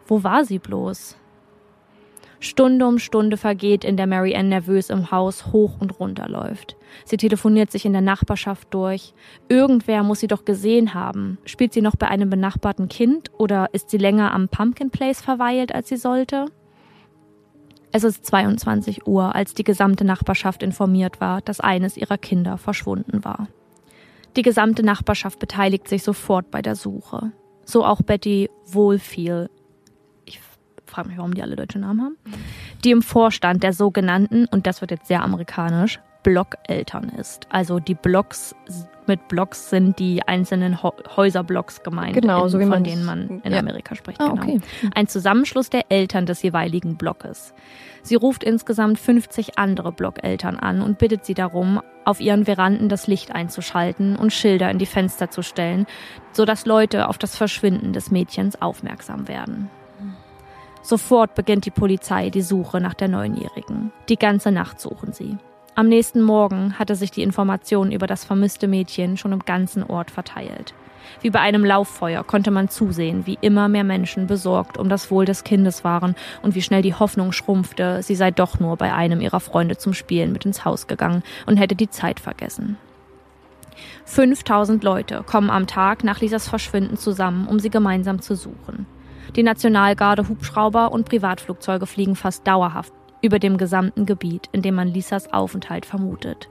Wo war sie bloß? Stunde um Stunde vergeht, in der Mary Ann nervös im Haus hoch und runter läuft. Sie telefoniert sich in der Nachbarschaft durch. Irgendwer muss sie doch gesehen haben. Spielt sie noch bei einem benachbarten Kind oder ist sie länger am Pumpkin Place verweilt, als sie sollte? Es ist 22 Uhr, als die gesamte Nachbarschaft informiert war, dass eines ihrer Kinder verschwunden war. Die gesamte Nachbarschaft beteiligt sich sofort bei der Suche. So auch Betty Wohlfiel, frage mich, warum die alle deutsche Namen haben, die im Vorstand der sogenannten, und das wird jetzt sehr amerikanisch, Blockeltern ist. Also die Blocks mit Blocks sind die einzelnen Häuserblocks gemeint, genau, so in, von denen man in ja. Amerika spricht. Ah, genau. okay. Ein Zusammenschluss der Eltern des jeweiligen Blockes. Sie ruft insgesamt 50 andere Blockeltern an und bittet sie darum, auf ihren Veranden das Licht einzuschalten und Schilder in die Fenster zu stellen, sodass Leute auf das Verschwinden des Mädchens aufmerksam werden. Sofort beginnt die Polizei die Suche nach der Neunjährigen. Die ganze Nacht suchen sie. Am nächsten Morgen hatte sich die Information über das vermisste Mädchen schon im ganzen Ort verteilt. Wie bei einem Lauffeuer konnte man zusehen, wie immer mehr Menschen besorgt um das Wohl des Kindes waren und wie schnell die Hoffnung schrumpfte, sie sei doch nur bei einem ihrer Freunde zum Spielen mit ins Haus gegangen und hätte die Zeit vergessen. 5000 Leute kommen am Tag nach Lisas Verschwinden zusammen, um sie gemeinsam zu suchen. Die Nationalgarde, Hubschrauber und Privatflugzeuge fliegen fast dauerhaft über dem gesamten Gebiet, in dem man Lisas Aufenthalt vermutet.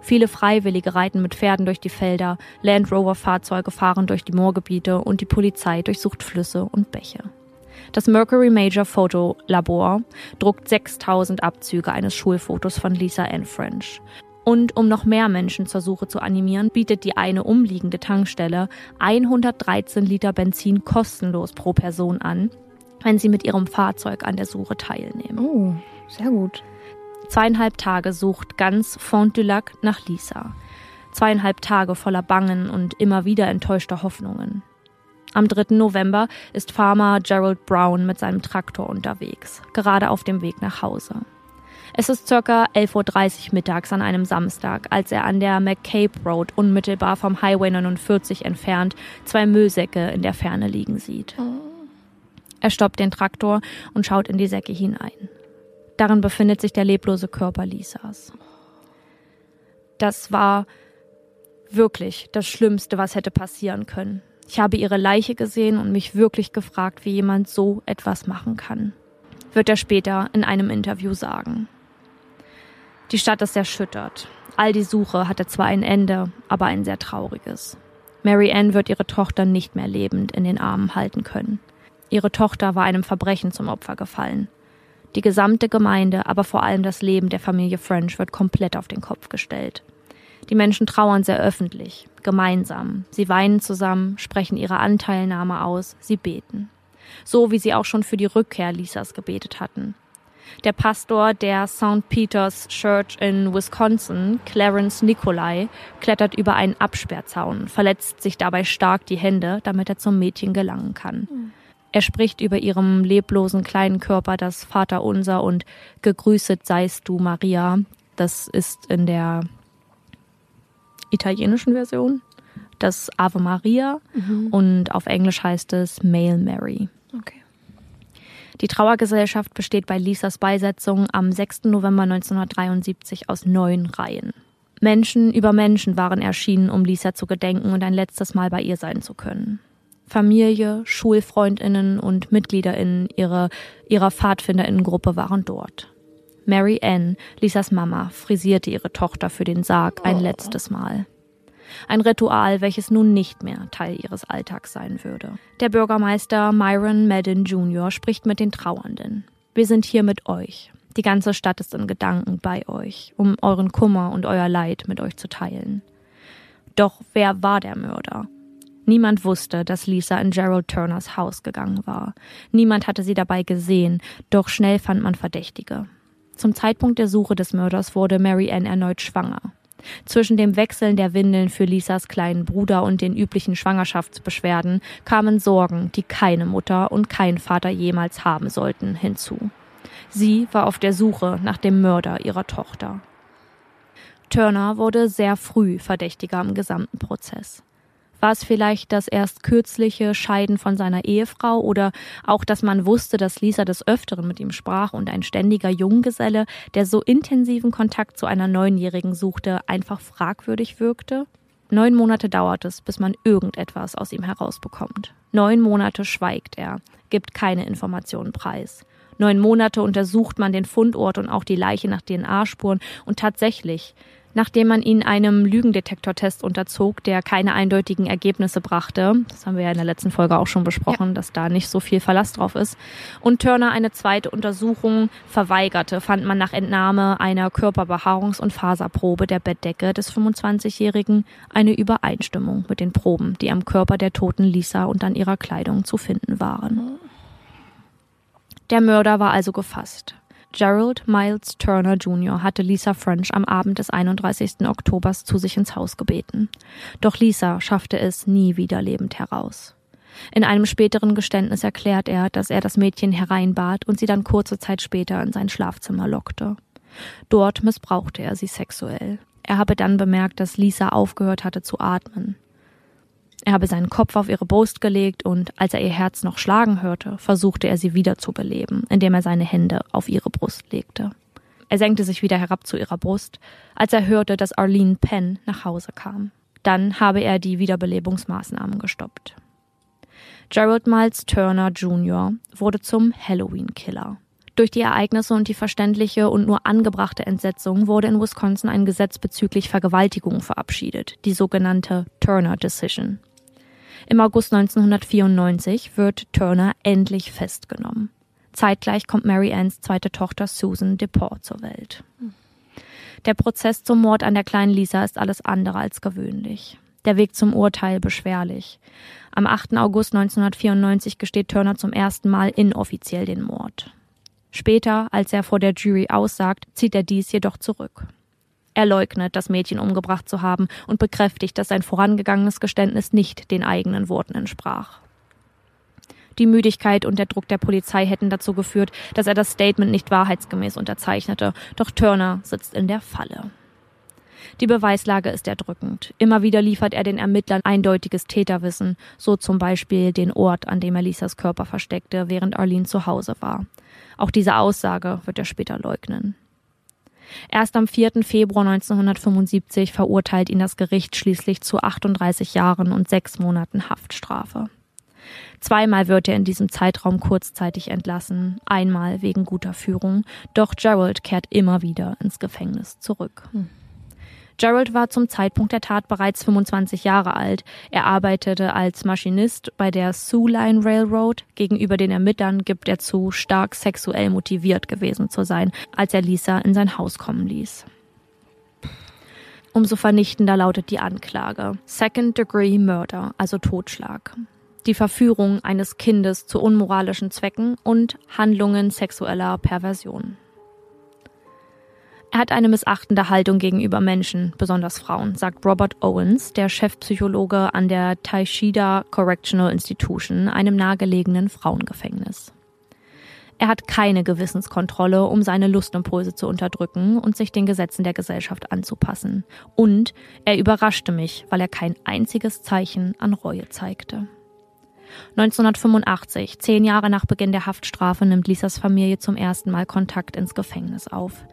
Viele Freiwillige reiten mit Pferden durch die Felder, Land Rover-Fahrzeuge fahren durch die Moorgebiete und die Polizei durchsucht Flüsse und Bäche. Das Mercury Major Photo Labor druckt 6000 Abzüge eines Schulfotos von Lisa Ann French. Und um noch mehr Menschen zur Suche zu animieren, bietet die eine umliegende Tankstelle 113 Liter Benzin kostenlos pro Person an, wenn sie mit ihrem Fahrzeug an der Suche teilnehmen. Oh, sehr gut. Zweieinhalb Tage sucht ganz Fond du Lac nach Lisa. Zweieinhalb Tage voller Bangen und immer wieder enttäuschter Hoffnungen. Am 3. November ist Farmer Gerald Brown mit seinem Traktor unterwegs, gerade auf dem Weg nach Hause. Es ist circa 11.30 Uhr mittags an einem Samstag, als er an der McCabe Road unmittelbar vom Highway 49 entfernt zwei Müllsäcke in der Ferne liegen sieht. Er stoppt den Traktor und schaut in die Säcke hinein. Darin befindet sich der leblose Körper Lisas. Das war wirklich das Schlimmste, was hätte passieren können. Ich habe ihre Leiche gesehen und mich wirklich gefragt, wie jemand so etwas machen kann. Wird er später in einem Interview sagen. Die Stadt ist erschüttert. All die Suche hatte zwar ein Ende, aber ein sehr trauriges. Mary Ann wird ihre Tochter nicht mehr lebend in den Armen halten können. Ihre Tochter war einem Verbrechen zum Opfer gefallen. Die gesamte Gemeinde, aber vor allem das Leben der Familie French wird komplett auf den Kopf gestellt. Die Menschen trauern sehr öffentlich, gemeinsam. Sie weinen zusammen, sprechen ihre Anteilnahme aus, sie beten. So wie sie auch schon für die Rückkehr Lisas gebetet hatten. Der Pastor der St. Peter's Church in Wisconsin, Clarence Nicolai, klettert über einen Absperrzaun, verletzt sich dabei stark die Hände, damit er zum Mädchen gelangen kann. Er spricht über ihrem leblosen kleinen Körper das Vaterunser und Gegrüßet seist du, Maria. Das ist in der italienischen Version das Ave Maria und auf Englisch heißt es Mail Mary. Okay. Die Trauergesellschaft besteht bei Lisas Beisetzung am 6. November 1973 aus neun Reihen. Menschen über Menschen waren erschienen, um Lisa zu gedenken und ein letztes Mal bei ihr sein zu können. Familie, Schulfreundinnen und Mitgliederinnen ihrer, ihrer Pfadfinderinnengruppe waren dort. Mary Ann, Lisas Mama, frisierte ihre Tochter für den Sarg ein letztes Mal. Ein Ritual, welches nun nicht mehr Teil ihres Alltags sein würde. Der Bürgermeister Myron Madden Jr. spricht mit den Trauernden. Wir sind hier mit euch. Die ganze Stadt ist in Gedanken bei euch, um euren Kummer und euer Leid mit euch zu teilen. Doch wer war der Mörder? Niemand wusste, dass Lisa in Gerald Turners Haus gegangen war. Niemand hatte sie dabei gesehen, doch schnell fand man Verdächtige. Zum Zeitpunkt der Suche des Mörders wurde Mary Ann erneut schwanger. Zwischen dem Wechseln der Windeln für Lisas kleinen Bruder und den üblichen Schwangerschaftsbeschwerden kamen Sorgen, die keine Mutter und kein Vater jemals haben sollten, hinzu. Sie war auf der Suche nach dem Mörder ihrer Tochter. Turner wurde sehr früh Verdächtiger im gesamten Prozess. War es vielleicht das erst kürzliche Scheiden von seiner Ehefrau oder auch, dass man wusste, dass Lisa des Öfteren mit ihm sprach und ein ständiger Junggeselle, der so intensiven Kontakt zu einer Neunjährigen suchte, einfach fragwürdig wirkte? Neun Monate dauert es, bis man irgendetwas aus ihm herausbekommt. Neun Monate schweigt er, gibt keine Informationen preis. Neun Monate untersucht man den Fundort und auch die Leiche nach DNA-Spuren und tatsächlich, nachdem man ihn einem Lügendetektortest unterzog, der keine eindeutigen Ergebnisse brachte. Das haben wir ja in der letzten Folge auch schon besprochen, ja. dass da nicht so viel Verlass drauf ist. Und Turner eine zweite Untersuchung verweigerte, fand man nach Entnahme einer Körperbehaarungs- und Faserprobe der Bettdecke des 25-Jährigen eine Übereinstimmung mit den Proben, die am Körper der toten Lisa und an ihrer Kleidung zu finden waren. Der Mörder war also gefasst. Gerald Miles Turner Jr. hatte Lisa French am Abend des 31. Oktobers zu sich ins Haus gebeten. Doch Lisa schaffte es nie wieder lebend heraus. In einem späteren Geständnis erklärt er, dass er das Mädchen hereinbat und sie dann kurze Zeit später in sein Schlafzimmer lockte. Dort missbrauchte er sie sexuell. Er habe dann bemerkt, dass Lisa aufgehört hatte zu atmen. Er habe seinen Kopf auf ihre Brust gelegt und als er ihr Herz noch schlagen hörte, versuchte er sie wieder zu beleben, indem er seine Hände auf ihre Brust legte. Er senkte sich wieder herab zu ihrer Brust, als er hörte, dass Arlene Penn nach Hause kam. Dann habe er die Wiederbelebungsmaßnahmen gestoppt. Gerald Miles Turner Jr. wurde zum Halloween-Killer. Durch die Ereignisse und die verständliche und nur angebrachte Entsetzung wurde in Wisconsin ein Gesetz bezüglich Vergewaltigung verabschiedet, die sogenannte Turner Decision. Im August 1994 wird Turner endlich festgenommen. Zeitgleich kommt Mary Anns zweite Tochter Susan DePaul zur Welt. Der Prozess zum Mord an der kleinen Lisa ist alles andere als gewöhnlich. Der Weg zum Urteil beschwerlich. Am 8. August 1994 gesteht Turner zum ersten Mal inoffiziell den Mord. Später, als er vor der Jury aussagt, zieht er dies jedoch zurück. Er leugnet, das Mädchen umgebracht zu haben und bekräftigt, dass sein vorangegangenes Geständnis nicht den eigenen Worten entsprach. Die Müdigkeit und der Druck der Polizei hätten dazu geführt, dass er das Statement nicht wahrheitsgemäß unterzeichnete, doch Turner sitzt in der Falle. Die Beweislage ist erdrückend. Immer wieder liefert er den Ermittlern eindeutiges Täterwissen, so zum Beispiel den Ort, an dem er Lisas Körper versteckte, während Arlene zu Hause war. Auch diese Aussage wird er später leugnen. Erst am 4. Februar 1975 verurteilt ihn das Gericht schließlich zu 38 Jahren und sechs Monaten Haftstrafe. Zweimal wird er in diesem Zeitraum kurzzeitig entlassen, einmal wegen guter Führung, doch Gerald kehrt immer wieder ins Gefängnis zurück. Hm. Gerald war zum Zeitpunkt der Tat bereits 25 Jahre alt. Er arbeitete als Maschinist bei der Sioux Line Railroad. Gegenüber den Ermittlern gibt er zu, stark sexuell motiviert gewesen zu sein, als er Lisa in sein Haus kommen ließ. Umso vernichtender lautet die Anklage. Second Degree Murder, also Totschlag. Die Verführung eines Kindes zu unmoralischen Zwecken und Handlungen sexueller Perversion. Er hat eine missachtende Haltung gegenüber Menschen, besonders Frauen, sagt Robert Owens, der Chefpsychologe an der Taishida Correctional Institution, einem nahegelegenen Frauengefängnis. Er hat keine Gewissenskontrolle, um seine Lustimpulse zu unterdrücken und sich den Gesetzen der Gesellschaft anzupassen. Und er überraschte mich, weil er kein einziges Zeichen an Reue zeigte. 1985, zehn Jahre nach Beginn der Haftstrafe, nimmt Lisas Familie zum ersten Mal Kontakt ins Gefängnis auf.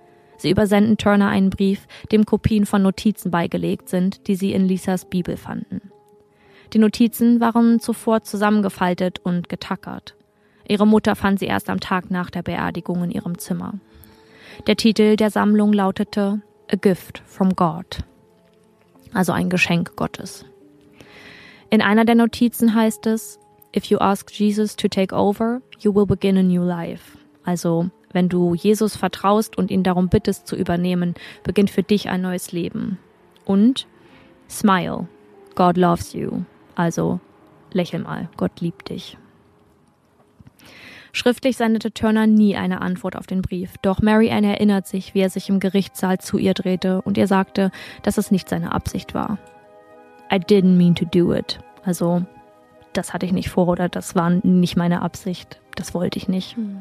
Sie übersenden Turner einen Brief, dem Kopien von Notizen beigelegt sind, die sie in Lisas Bibel fanden. Die Notizen waren zuvor zusammengefaltet und getackert. Ihre Mutter fand sie erst am Tag nach der Beerdigung in ihrem Zimmer. Der Titel der Sammlung lautete A Gift from God, also ein Geschenk Gottes. In einer der Notizen heißt es, If you ask Jesus to take over, you will begin a new life. Also wenn du Jesus vertraust und ihn darum bittest zu übernehmen, beginnt für dich ein neues Leben. Und smile. God loves you. Also lächel mal. Gott liebt dich. Schriftlich sendete Turner nie eine Antwort auf den Brief, doch Mary Ann erinnert sich, wie er sich im Gerichtssaal zu ihr drehte und ihr sagte, dass es nicht seine Absicht war. I didn't mean to do it. Also, das hatte ich nicht vor oder das war nicht meine Absicht. Das wollte ich nicht. Hm.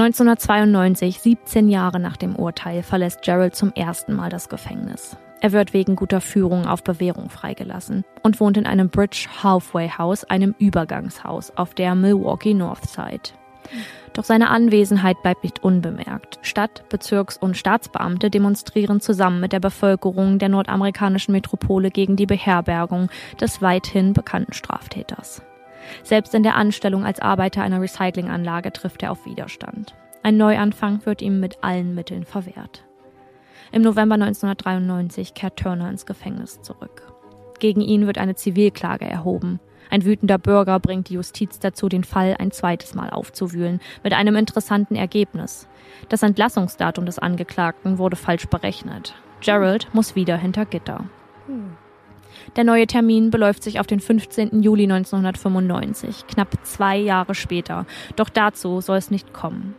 1992, 17 Jahre nach dem Urteil, verlässt Gerald zum ersten Mal das Gefängnis. Er wird wegen guter Führung auf Bewährung freigelassen und wohnt in einem Bridge Halfway House, einem Übergangshaus auf der Milwaukee North Side. Doch seine Anwesenheit bleibt nicht unbemerkt. Stadt-, Bezirks- und Staatsbeamte demonstrieren zusammen mit der Bevölkerung der nordamerikanischen Metropole gegen die Beherbergung des weithin bekannten Straftäters. Selbst in der Anstellung als Arbeiter einer Recyclinganlage trifft er auf Widerstand. Ein Neuanfang wird ihm mit allen Mitteln verwehrt. Im November 1993 kehrt Turner ins Gefängnis zurück. Gegen ihn wird eine Zivilklage erhoben. Ein wütender Bürger bringt die Justiz dazu, den Fall ein zweites Mal aufzuwühlen, mit einem interessanten Ergebnis. Das Entlassungsdatum des Angeklagten wurde falsch berechnet. Gerald muss wieder hinter Gitter. Der neue Termin beläuft sich auf den 15. Juli 1995, knapp zwei Jahre später. Doch dazu soll es nicht kommen.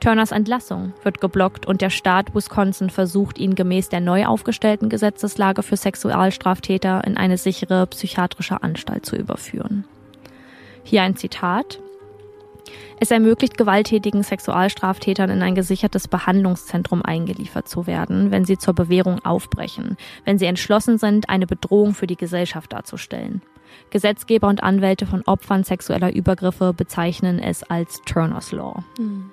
Turners Entlassung wird geblockt und der Staat Wisconsin versucht, ihn gemäß der neu aufgestellten Gesetzeslage für Sexualstraftäter in eine sichere psychiatrische Anstalt zu überführen. Hier ein Zitat. Es ermöglicht gewalttätigen Sexualstraftätern in ein gesichertes Behandlungszentrum eingeliefert zu werden, wenn sie zur Bewährung aufbrechen, wenn sie entschlossen sind, eine Bedrohung für die Gesellschaft darzustellen. Gesetzgeber und Anwälte von Opfern sexueller Übergriffe bezeichnen es als Turner's Law. Mhm.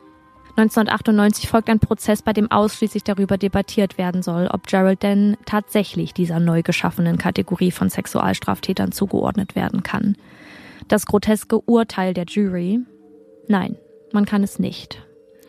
1998 folgt ein Prozess, bei dem ausschließlich darüber debattiert werden soll, ob Gerald denn tatsächlich dieser neu geschaffenen Kategorie von Sexualstraftätern zugeordnet werden kann. Das groteske Urteil der Jury? Nein, man kann es nicht.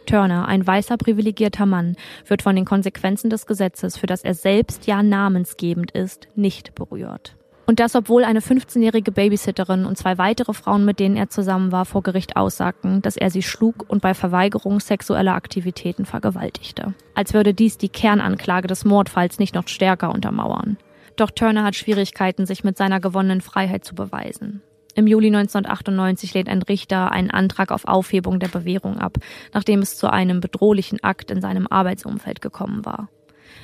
Turner, ein weißer privilegierter Mann, wird von den Konsequenzen des Gesetzes, für das er selbst ja namensgebend ist, nicht berührt. Und das, obwohl eine 15-jährige Babysitterin und zwei weitere Frauen, mit denen er zusammen war, vor Gericht aussagten, dass er sie schlug und bei Verweigerung sexueller Aktivitäten vergewaltigte. Als würde dies die Kernanklage des Mordfalls nicht noch stärker untermauern. Doch Turner hat Schwierigkeiten, sich mit seiner gewonnenen Freiheit zu beweisen. Im Juli 1998 lehnt ein Richter einen Antrag auf Aufhebung der Bewährung ab, nachdem es zu einem bedrohlichen Akt in seinem Arbeitsumfeld gekommen war.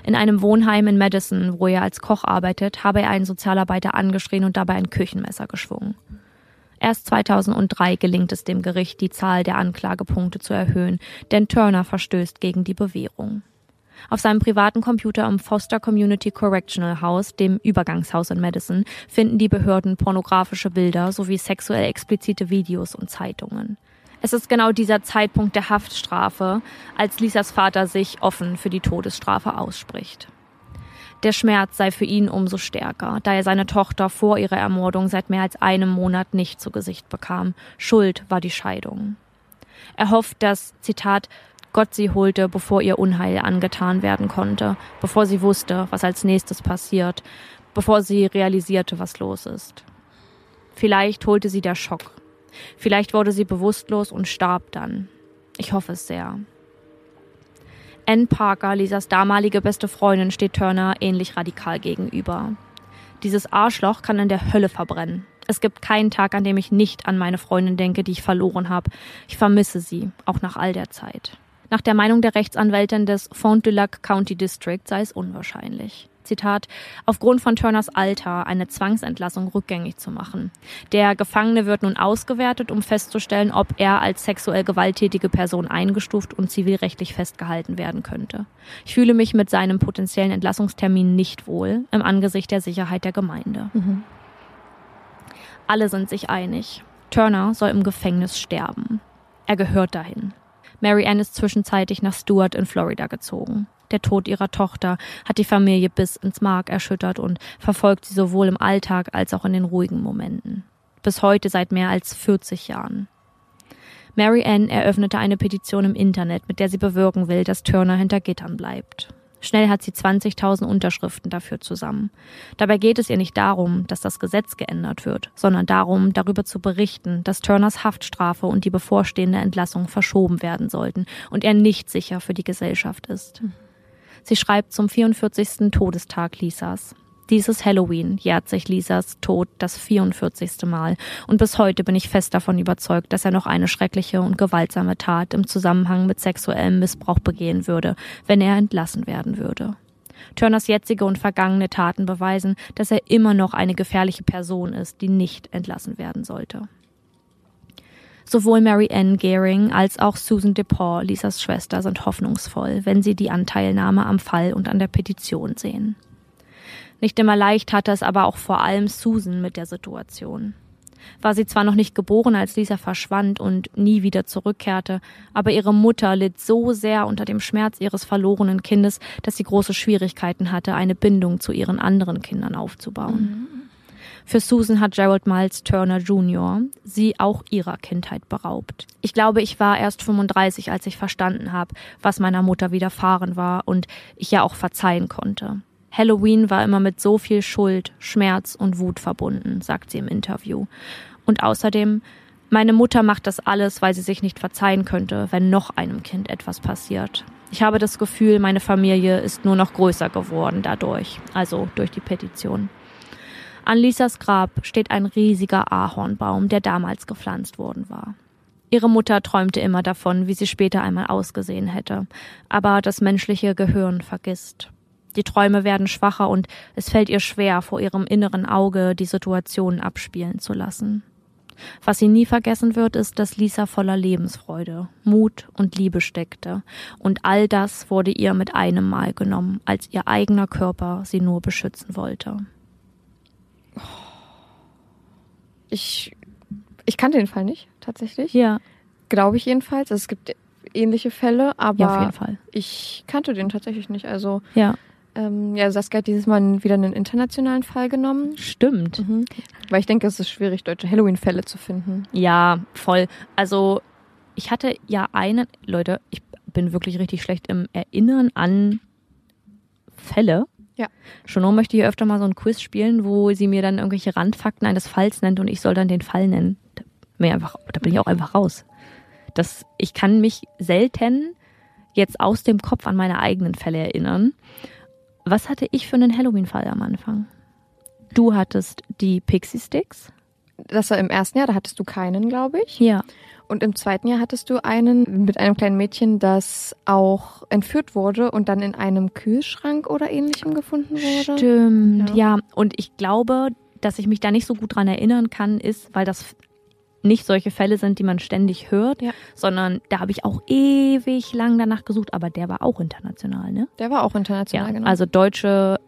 In einem Wohnheim in Madison, wo er als Koch arbeitet, habe er einen Sozialarbeiter angeschrien und dabei ein Küchenmesser geschwungen. Erst 2003 gelingt es dem Gericht, die Zahl der Anklagepunkte zu erhöhen, denn Turner verstößt gegen die Bewährung. Auf seinem privaten Computer im Foster Community Correctional House, dem Übergangshaus in Madison, finden die Behörden pornografische Bilder sowie sexuell explizite Videos und Zeitungen. Es ist genau dieser Zeitpunkt der Haftstrafe, als Lisas Vater sich offen für die Todesstrafe ausspricht. Der Schmerz sei für ihn umso stärker, da er seine Tochter vor ihrer Ermordung seit mehr als einem Monat nicht zu Gesicht bekam. Schuld war die Scheidung. Er hofft, dass, Zitat, Gott sie holte, bevor ihr Unheil angetan werden konnte, bevor sie wusste, was als nächstes passiert, bevor sie realisierte, was los ist. Vielleicht holte sie der Schock, Vielleicht wurde sie bewusstlos und starb dann. Ich hoffe es sehr. Ann Parker, Lisas damalige beste Freundin, steht Turner ähnlich radikal gegenüber. Dieses Arschloch kann in der Hölle verbrennen. Es gibt keinen Tag, an dem ich nicht an meine Freundin denke, die ich verloren habe. Ich vermisse sie, auch nach all der Zeit. Nach der Meinung der Rechtsanwältin des Fond du Lac County District sei es unwahrscheinlich. Zitat, aufgrund von Turners Alter eine Zwangsentlassung rückgängig zu machen. Der Gefangene wird nun ausgewertet, um festzustellen, ob er als sexuell gewalttätige Person eingestuft und zivilrechtlich festgehalten werden könnte. Ich fühle mich mit seinem potenziellen Entlassungstermin nicht wohl im Angesicht der Sicherheit der Gemeinde. Mhm. Alle sind sich einig. Turner soll im Gefängnis sterben. Er gehört dahin. Mary Ann ist zwischenzeitlich nach Stuart in Florida gezogen. Der Tod ihrer Tochter hat die Familie bis ins Mark erschüttert und verfolgt sie sowohl im Alltag als auch in den ruhigen Momenten. Bis heute seit mehr als 40 Jahren. Mary Ann eröffnete eine Petition im Internet, mit der sie bewirken will, dass Turner hinter Gittern bleibt. Schnell hat sie 20.000 Unterschriften dafür zusammen. Dabei geht es ihr nicht darum, dass das Gesetz geändert wird, sondern darum, darüber zu berichten, dass Turners Haftstrafe und die bevorstehende Entlassung verschoben werden sollten und er nicht sicher für die Gesellschaft ist. Sie schreibt zum 44. Todestag Lisas. Dieses Halloween jährt sich Lisas Tod das 44. Mal und bis heute bin ich fest davon überzeugt, dass er noch eine schreckliche und gewaltsame Tat im Zusammenhang mit sexuellem Missbrauch begehen würde, wenn er entlassen werden würde. Turners jetzige und vergangene Taten beweisen, dass er immer noch eine gefährliche Person ist, die nicht entlassen werden sollte. Sowohl Mary Ann Gehring als auch Susan DePaul, Lisas Schwester, sind hoffnungsvoll, wenn sie die Anteilnahme am Fall und an der Petition sehen. Nicht immer leicht hatte es aber auch vor allem Susan mit der Situation. War sie zwar noch nicht geboren, als Lisa verschwand und nie wieder zurückkehrte, aber ihre Mutter litt so sehr unter dem Schmerz ihres verlorenen Kindes, dass sie große Schwierigkeiten hatte, eine Bindung zu ihren anderen Kindern aufzubauen. Für Susan hat Gerald Miles Turner Jr. sie auch ihrer Kindheit beraubt. Ich glaube, ich war erst 35, als ich verstanden habe, was meiner Mutter widerfahren war und ich ja auch verzeihen konnte. Halloween war immer mit so viel Schuld, Schmerz und Wut verbunden, sagt sie im Interview. Und außerdem, meine Mutter macht das alles, weil sie sich nicht verzeihen könnte, wenn noch einem Kind etwas passiert. Ich habe das Gefühl, meine Familie ist nur noch größer geworden dadurch, also durch die Petition. An Lisas Grab steht ein riesiger Ahornbaum, der damals gepflanzt worden war. Ihre Mutter träumte immer davon, wie sie später einmal ausgesehen hätte, aber das menschliche Gehirn vergisst. Die Träume werden schwacher und es fällt ihr schwer, vor ihrem inneren Auge die Situation abspielen zu lassen. Was sie nie vergessen wird, ist, dass Lisa voller Lebensfreude, Mut und Liebe steckte. Und all das wurde ihr mit einem Mal genommen, als ihr eigener Körper sie nur beschützen wollte. Ich, ich kannte den Fall nicht, tatsächlich. Ja, Glaube ich jedenfalls. Es gibt ähnliche Fälle, aber ja ich kannte den tatsächlich nicht. Also, Ja, ähm, ja, Saskia hat dieses Mal wieder einen internationalen Fall genommen. stimmt. Mhm. Weil ich denke, es ist schwierig, deutsche Halloween-Fälle zu finden. Ja, voll. Also, ich hatte ja einen, Leute, ich bin wirklich richtig schlecht im Erinnern an Fälle. Ja. Chonon möchte hier öfter mal so ein Quiz spielen, wo sie mir dann irgendwelche Randfakten eines Falls nennt und ich soll dann den Fall nennen. Da bin ich, einfach, da bin ich auch einfach raus. Das, ich kann mich selten jetzt aus dem Kopf an meine eigenen Fälle erinnern. Was hatte ich für einen Halloween-Fall am Anfang? Du hattest die Pixie Sticks. Das war im ersten Jahr, da hattest du keinen, glaube ich. Ja. Und im zweiten Jahr hattest du einen mit einem kleinen Mädchen, das auch entführt wurde und dann in einem Kühlschrank oder ähnlichem gefunden wurde. Stimmt, Ja. ja. Und ich glaube, dass ich mich da nicht so gut dran erinnern kann, ist, weil das nicht solche Fälle sind, die man ständig hört, Ja. sondern da habe ich auch ewig lang danach gesucht, aber der war auch international, ne? Der war auch international, Ja, genau. also deutsche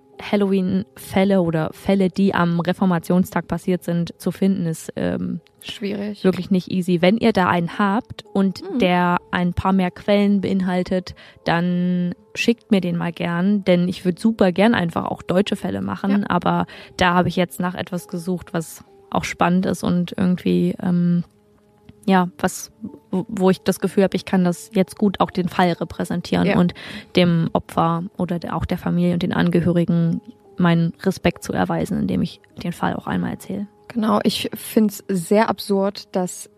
Halloween-Fälle oder Fälle, die am Reformationstag passiert sind, zu finden, ist ähm, schwierig. wirklich nicht easy. Wenn ihr da einen habt und Mhm. der ein paar mehr Quellen beinhaltet, dann schickt mir den mal gern, denn ich würde super gern einfach auch deutsche Fälle machen, Ja. aber da habe ich jetzt nach etwas gesucht, was auch spannend ist und irgendwie ähm, ja, was wo- ich das Gefühl habe, ich kann das jetzt gut auch den Fall repräsentieren Ja. und dem Opfer oder der, auch der Familie und den Angehörigen meinen Respekt zu erweisen, indem ich den Fall auch einmal erzähle. Genau, ich finde es sehr absurd, dass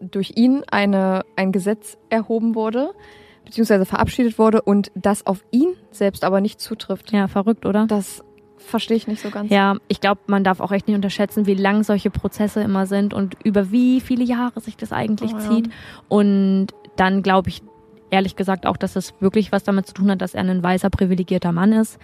durch ihn eine, ein Gesetz erhoben wurde, beziehungsweise verabschiedet wurde und das auf ihn selbst aber nicht zutrifft. Ja, verrückt, oder? Das verstehe ich nicht so ganz. Ja, ich glaube, man darf auch echt nicht unterschätzen, wie lang solche Prozesse immer sind und über wie viele Jahre sich das eigentlich Oh ja. zieht. Und dann glaube ich ehrlich gesagt auch, dass es wirklich was damit zu tun hat, dass er ein weißer, privilegierter Mann ist.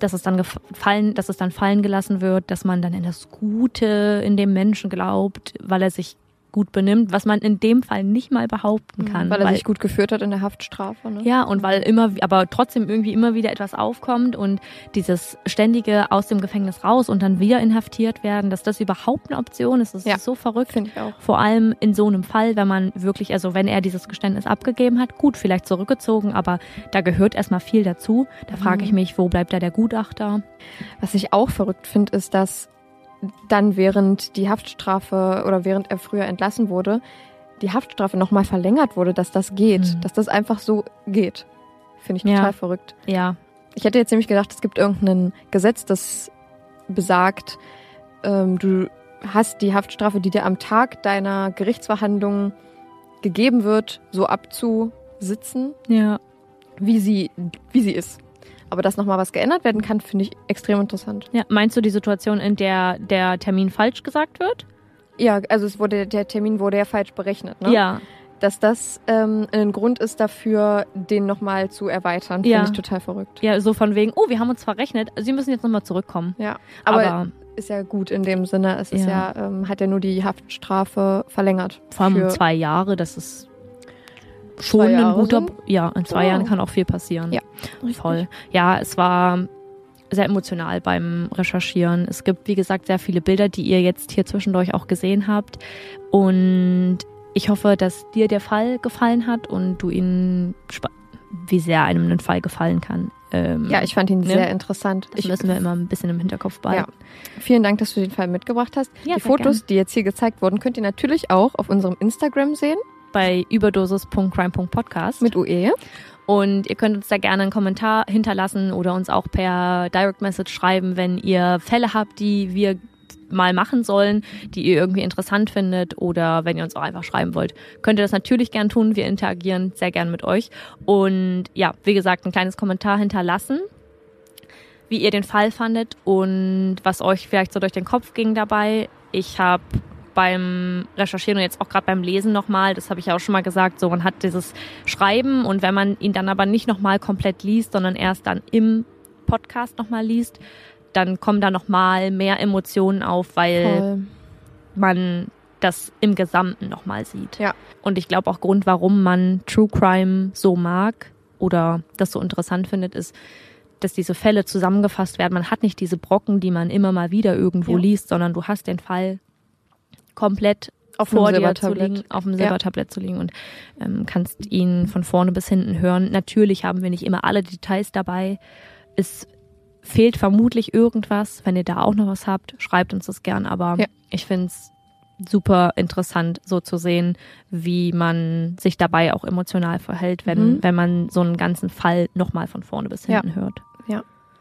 Dass es dann gefallen, dass es dann fallen gelassen wird, dass man dann in das Gute in dem Menschen glaubt, weil er sich gut benimmt, was man in dem Fall nicht mal behaupten kann. Mhm, Weil er sich gut geführt hat in der Haftstrafe. Ne? Ja, und weil immer, aber trotzdem irgendwie immer wieder etwas aufkommt und dieses ständige aus dem Gefängnis raus und dann wieder inhaftiert werden, dass das überhaupt eine Option ist, das Ja. ist so verrückt. Finde ich auch. Vor allem in so einem Fall, wenn man wirklich, also wenn er dieses Geständnis abgegeben hat, gut, vielleicht zurückgezogen, aber da gehört erstmal viel dazu. Da frage ich mich, wo bleibt da der Gutachter? Was ich auch verrückt finde, ist, dass dann während die Haftstrafe oder während er früher entlassen wurde, die Haftstrafe nochmal verlängert wurde, dass das geht, Mhm. dass das einfach so geht. Finde ich Ja. total verrückt. Ja, Ich hätte jetzt nämlich gedacht, es gibt irgendein Gesetz, das besagt, ähm, du hast die Haftstrafe, die dir am Tag deiner Gerichtsverhandlung gegeben wird, so abzusitzen, ja. wie sie, wie sie ist. Aber dass nochmal was geändert werden kann, finde ich extrem interessant. Ja, meinst du die Situation, in der der Termin falsch gesagt wird? Ja, also es wurde, der Termin wurde ja falsch berechnet, ne? Ja, Dass das ähm, ein Grund ist dafür, den nochmal zu erweitern, finde Ja. ich total verrückt. ja, so von wegen, oh, wir haben uns verrechnet, Sie müssen jetzt nochmal zurückkommen. Ja, aber, Aber ist ja gut in dem Sinne. Es ist Ja. ja, ähm, hat ja nur die Haftstrafe verlängert. Vor allem zwei Jahre, das ist schon Zwei ein Jahre guter. sind- Ja, in zwei Wow. Jahren kann auch viel passieren. Ja, voll. Ja, es war sehr emotional beim Recherchieren. Es gibt, wie gesagt, sehr viele Bilder, die ihr jetzt hier zwischendurch auch gesehen habt. Und ich hoffe, dass dir der Fall gefallen hat und du ihn, wie sehr einem ein Fall gefallen kann. Ähm, Ja, ich fand ihn Ne? sehr interessant. das Ich, müssen wir immer ein bisschen im Hinterkopf behalten. Vielen Dank, dass du den Fall mitgebracht hast. Ja, die Fotos, gern. die jetzt hier gezeigt wurden, könnt ihr natürlich auch auf unserem Instagram sehen Bei überdosis.crime.podcast. mit UE. Und ihr könnt uns da gerne einen Kommentar hinterlassen oder uns auch per Direct Message schreiben, wenn ihr Fälle habt, die wir mal machen sollen, die ihr irgendwie interessant findet oder wenn ihr uns auch einfach schreiben wollt, könnt ihr das natürlich gern tun. Wir interagieren sehr gern mit euch. Und ja, wie gesagt, ein kleines Kommentar hinterlassen, wie ihr den Fall fandet und was euch vielleicht so durch den Kopf ging dabei. Ich habe beim Recherchieren und jetzt auch gerade beim Lesen nochmal, das habe ich ja auch schon mal gesagt, so man hat dieses Schreiben und wenn man ihn dann aber nicht nochmal komplett liest, sondern erst dann im Podcast nochmal liest, dann kommen da nochmal mehr Emotionen auf, weil Voll. man das im Gesamten nochmal sieht. Ja. Und ich glaube auch Grund, warum man True Crime so mag oder das so interessant findet, ist, dass diese Fälle zusammengefasst werden. Man hat nicht diese Brocken, die man immer mal wieder irgendwo Ja. liest, sondern du hast den Fall komplett Auf vor dir zu liegen, auf dem Silbertablett zu liegen und ähm, kannst ihn von vorne bis hinten hören. Natürlich haben wir nicht immer alle Details dabei. Es fehlt vermutlich irgendwas. Wenn ihr da auch noch was habt, schreibt uns das gern. Aber Ja. ich finde es super interessant, so zu sehen, wie man sich dabei auch emotional verhält, wenn, Mhm. wenn man so einen ganzen Fall nochmal von vorne bis Ja. hinten hört.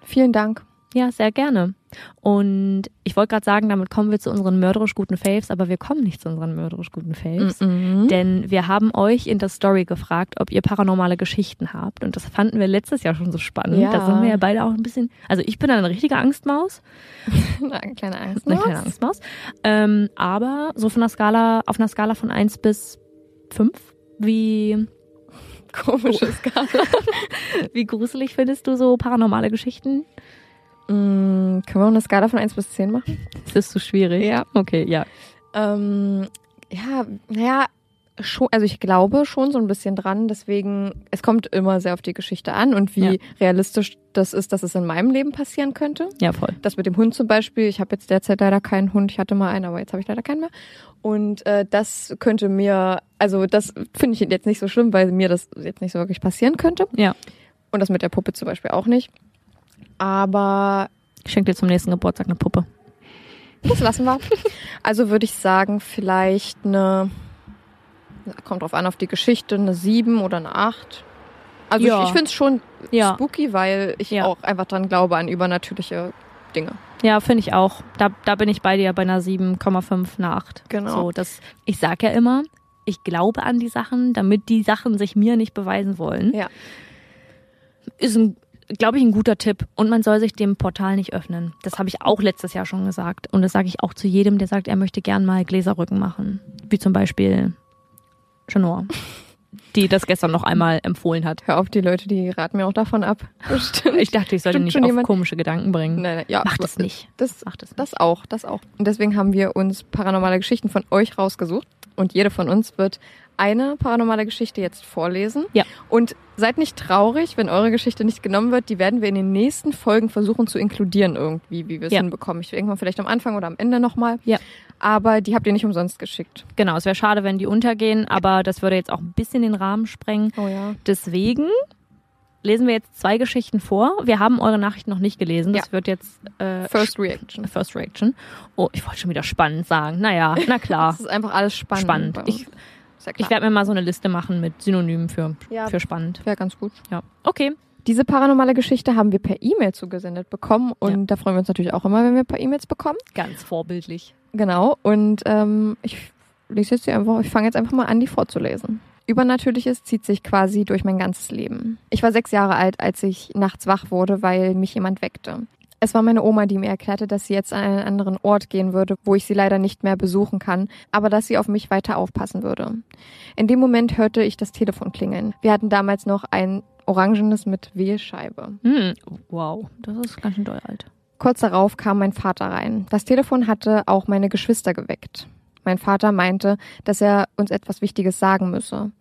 Vielen Dank. Ja, sehr gerne. Und ich wollte gerade sagen, damit kommen wir zu unseren mörderisch guten Faves, aber wir kommen nicht zu unseren mörderisch guten Faves. Mhm. Denn wir haben euch in der Story gefragt, ob ihr paranormale Geschichten habt. Und das fanden wir letztes Jahr schon so spannend. Ja. Da sind wir ja beide auch ein bisschen. Also ich bin eine richtige Angstmaus, Eine kleine Angst. eine kleine Angstmaus. Ähm, aber so von einer Skala, auf einer Skala von 1 bis 5, wie, Komische Skala. wie gruselig findest du so paranormale Geschichten? Mm, können wir auch eine Skala von 1 bis 10 machen? Ist das zu schwierig? Ja. Okay, ja. Ähm, ja, naja, schon, also ich glaube schon so ein bisschen dran. Deswegen, es kommt immer sehr auf die Geschichte an und wie Ja. realistisch das ist, dass es in meinem Leben passieren könnte. Ja, voll. Das mit dem Hund zum Beispiel. Ich habe jetzt derzeit leider keinen Hund. Ich hatte mal einen, aber jetzt habe ich leider keinen mehr. Und äh, das könnte mir, also das finde ich jetzt nicht so schlimm, weil mir das jetzt nicht so wirklich passieren könnte. Ja. Und das mit der Puppe zum Beispiel auch nicht. Aber Ich schenke dir zum nächsten Geburtstag eine Puppe. das lassen wir. Also würde ich sagen, vielleicht eine, kommt drauf an, auf die Geschichte, eine 7 oder eine 8. Also Ja. ich, ich finde es schon Ja. spooky, weil ich Ja. auch einfach dran glaube an übernatürliche Dinge. Ja, finde ich auch. Da, da bin ich bei dir bei einer 7,5 nach 8. Genau. So, das, ich sage ja immer, ich glaube an die Sachen, damit die Sachen sich mir nicht beweisen wollen. Ja. Ist ein, glaube ich, ein guter Tipp. Und man soll sich dem Portal nicht öffnen. Das habe ich auch letztes Jahr schon gesagt. Und das sage ich auch zu jedem, der sagt, er möchte gern mal Gläserrücken machen. Wie zum Beispiel Chanor, die das gestern noch einmal empfohlen hat. Hör auf, die Leute, die raten mir auch davon ab. Bestimmt. Ich dachte, ich sollte Stimmt nicht schon auf jemand- komische Gedanken bringen. Nein, nein, ja, Macht es nicht. Das, Macht es nicht. das auch, das auch. Und deswegen haben wir uns paranormale Geschichten von euch rausgesucht. Und jede von uns wird eine paranormale Geschichte jetzt vorlesen. Ja. Und seid nicht traurig, wenn eure Geschichte nicht genommen wird. Die werden wir in den nächsten Folgen versuchen zu inkludieren irgendwie, wie wir es Ja. hinbekommen. Ich irgendwann vielleicht am Anfang oder am Ende nochmal. Ja. Aber die habt ihr nicht umsonst geschickt. Genau, es wäre schade, wenn die untergehen, aber das würde jetzt auch ein bisschen den Rahmen sprengen. Oh ja. Deswegen lesen wir jetzt zwei Geschichten vor. Wir haben eure Nachricht noch nicht gelesen. Das Ja. wird jetzt äh, First Reaction. First Reaction. Oh, ich wollte schon wieder spannend sagen. Naja, na klar. Das ist einfach alles spannend. spannend. Ich, Ja klar. ich werde mir mal so eine Liste machen mit Synonymen für, Ja. für spannend. Wäre ganz gut. Ja. Okay. Diese paranormale Geschichte haben wir per E-Mail zugesendet bekommen und Ja. da freuen wir uns natürlich auch immer, wenn wir ein paar E-Mails bekommen. Ganz vorbildlich. Genau. Und ähm, ich lese jetzt einfach, ich fange jetzt einfach mal an, die vorzulesen. Übernatürliches zieht sich quasi durch mein ganzes Leben. Ich war sechs Jahre alt, als ich nachts wach wurde, weil mich jemand weckte. Es war meine Oma, die mir erklärte, dass sie jetzt an einen anderen Ort gehen würde, wo ich sie leider nicht mehr besuchen kann, aber dass sie auf mich weiter aufpassen würde. In dem Moment hörte ich das Telefon klingeln. Wir hatten damals noch ein orangenes mit Wählscheibe. Hm. Wow, das ist ganz schön doll alt. Kurz darauf kam mein Vater rein. Das Telefon hatte auch meine Geschwister geweckt. Mein Vater meinte, dass er uns etwas Wichtiges sagen müsse.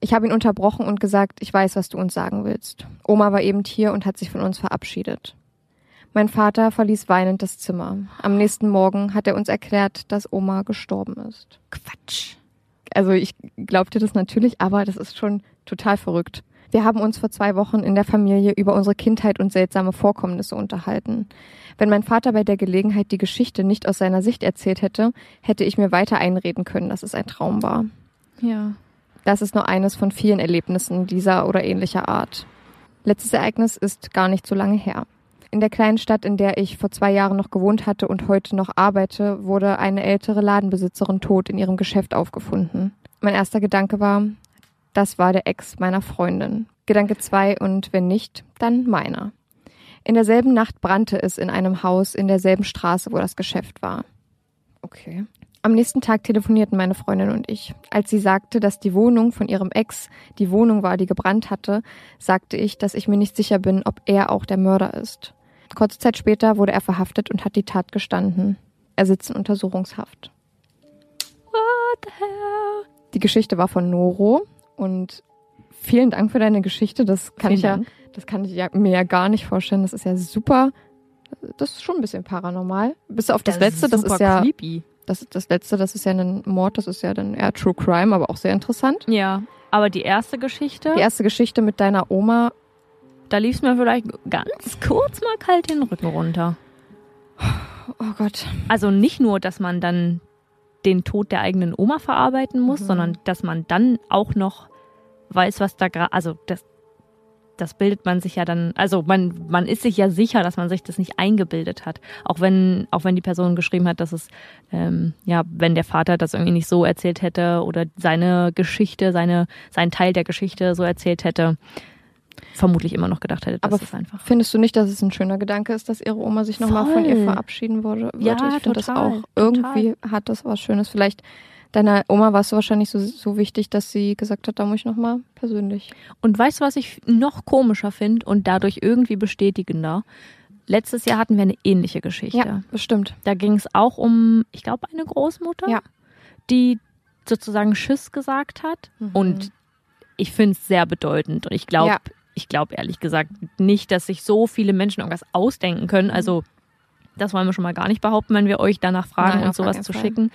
Ich habe ihn unterbrochen und gesagt, ich weiß, was du uns sagen willst. Oma war eben hier und hat sich von uns verabschiedet. Mein Vater verließ weinend das Zimmer. Am nächsten Morgen hat er uns erklärt, dass Oma gestorben ist. Quatsch. Also ich glaubte das natürlich, aber das ist schon total verrückt. Wir haben uns vor zwei Wochen in der Familie über unsere Kindheit und seltsame Vorkommnisse unterhalten. Wenn mein Vater bei der Gelegenheit die Geschichte nicht aus seiner Sicht erzählt hätte, hätte ich mir weiter einreden können, dass es ein Traum war. Ja. Das ist nur eines von vielen Erlebnissen dieser oder ähnlicher Art. Letztes Ereignis ist gar nicht so lange her. In der kleinen Stadt, in der ich vor zwei Jahren noch gewohnt hatte und heute noch arbeite, wurde eine ältere Ladenbesitzerin tot in ihrem Geschäft aufgefunden. Mein erster Gedanke war, das war der Ex meiner Freundin. Gedanke zwei und wenn nicht, dann meiner. In derselben Nacht brannte es in einem Haus in derselben Straße, wo das Geschäft war. Okay. Am nächsten Tag telefonierten meine Freundin und ich. Als sie sagte, dass die Wohnung von ihrem Ex die Wohnung war, die gebrannt hatte, sagte ich, dass ich mir nicht sicher bin, ob er auch der Mörder ist. Kurze Zeit später wurde er verhaftet und hat die Tat gestanden. Er sitzt in Untersuchungshaft. What the hell? Die Geschichte war von Noro und vielen Dank für deine Geschichte. Das kann Vielen ich ja, Dank. das kann ich ja, mir ja gar nicht vorstellen. Das ist ja super. Das ist schon ein bisschen paranormal. Bis auf das, letzte, das ist ja creepy. das, das letzte, das ist ja ein Mord, das ist ja dann eher True Crime, aber auch sehr interessant. Ja. Aber die erste Geschichte, Die erste Geschichte mit deiner Oma, da lief es mir vielleicht ganz kurz mal kalt den Rücken runter. oh Gott, Also nicht nur, dass man dann den Tod der eigenen Oma verarbeiten muss, Mhm. sondern dass man dann auch noch weiß, was da gerade, also das, das bildet man sich ja dann, also man, man ist sich ja sicher, dass man sich das nicht eingebildet hat. Auch wenn, auch wenn die Person geschrieben hat, dass es, ähm, ja, wenn der Vater das irgendwie nicht so erzählt hätte oder seine Geschichte, seine, seinen Teil der Geschichte so erzählt hätte, vermutlich immer noch gedacht hätte, dass Aber es einfach. findest du nicht, dass es ein schöner Gedanke ist, dass ihre Oma sich nochmal von ihr verabschieden würde? Ja, ich finde das total, auch. Irgendwie hat das was Schönes. Vielleicht deiner Oma war es wahrscheinlich so, so wichtig, dass sie gesagt hat, da muss ich nochmal persönlich. Und weißt du, was ich noch komischer finde und dadurch irgendwie bestätigender? Letztes Jahr hatten wir eine ähnliche Geschichte. Ja, bestimmt. Da ging es auch um, ich glaube, eine Großmutter, Ja. die sozusagen Tschüss gesagt hat. Mhm. Und ich finde es sehr bedeutend. Und ich glaube, Ja. Ich glaube ehrlich gesagt nicht, dass sich so viele Menschen irgendwas ausdenken Mhm. können. Also, das wollen wir schon mal gar nicht behaupten, wenn wir euch danach fragen, Nein, uns sowas zu schicken.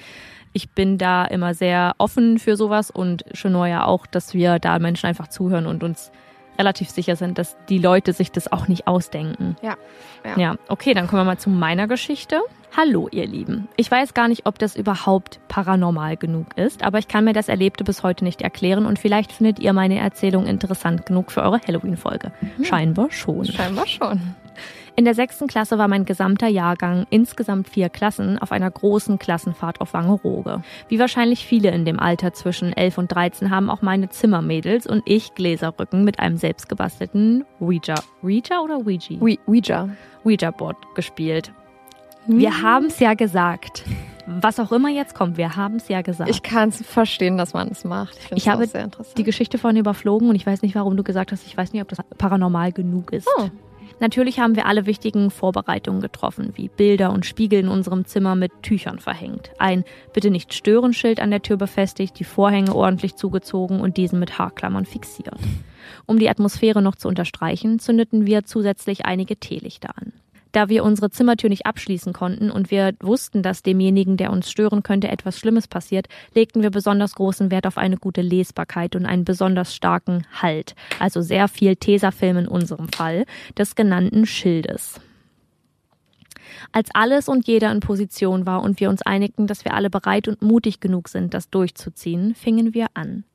Ich bin da immer sehr offen für sowas und Chenor ja auch, dass wir da Menschen einfach zuhören und uns relativ sicher sind, dass die Leute sich das auch nicht ausdenken. Ja, ja. Ja, okay, dann kommen wir mal zu meiner Geschichte. Hallo, ihr Lieben. Ich weiß gar nicht, ob das überhaupt paranormal genug ist, aber ich kann mir das Erlebte bis heute nicht erklären und vielleicht findet ihr meine Erzählung interessant genug für eure Halloween-Folge. Scheinbar schon. Scheinbar schon. In der sechsten Klasse war mein gesamter Jahrgang, insgesamt vier Klassen, auf einer großen Klassenfahrt auf Wangerooge. Wie wahrscheinlich viele in dem Alter zwischen 11 und 13 haben auch meine Zimmermädels und ich Gläserrücken mit einem selbstgebastelten Ouija, Ouija oder Ouija? Ouija. Ouija. Ouija-Board gespielt. Wir haben es ja gesagt. Was auch immer jetzt kommt, wir haben es ja gesagt. Ich kann es verstehen, dass man es macht. Ich, Ich habe die Geschichte vorhin überflogen und ich weiß nicht, warum du gesagt hast, ich weiß nicht, ob das paranormal genug ist. Oh. Natürlich haben wir alle wichtigen Vorbereitungen getroffen, wie Bilder und Spiegel in unserem Zimmer mit Tüchern verhängt, ein Bitte nicht stören Schild an der Tür befestigt, die Vorhänge ordentlich zugezogen und diesen mit Haarklammern fixiert. Um die Atmosphäre noch zu unterstreichen, zündeten wir zusätzlich einige Teelichter an. Da wir unsere Zimmertür nicht abschließen konnten und wir wussten, dass demjenigen, der uns stören könnte, etwas Schlimmes passiert, legten wir besonders großen Wert auf eine gute Lesbarkeit und einen besonders starken Halt, also sehr viel Tesafilm in unserem Fall, des genannten Schildes. Als alles und jeder in Position war und wir uns einigten, dass wir alle bereit und mutig genug sind, das durchzuziehen, fingen wir an.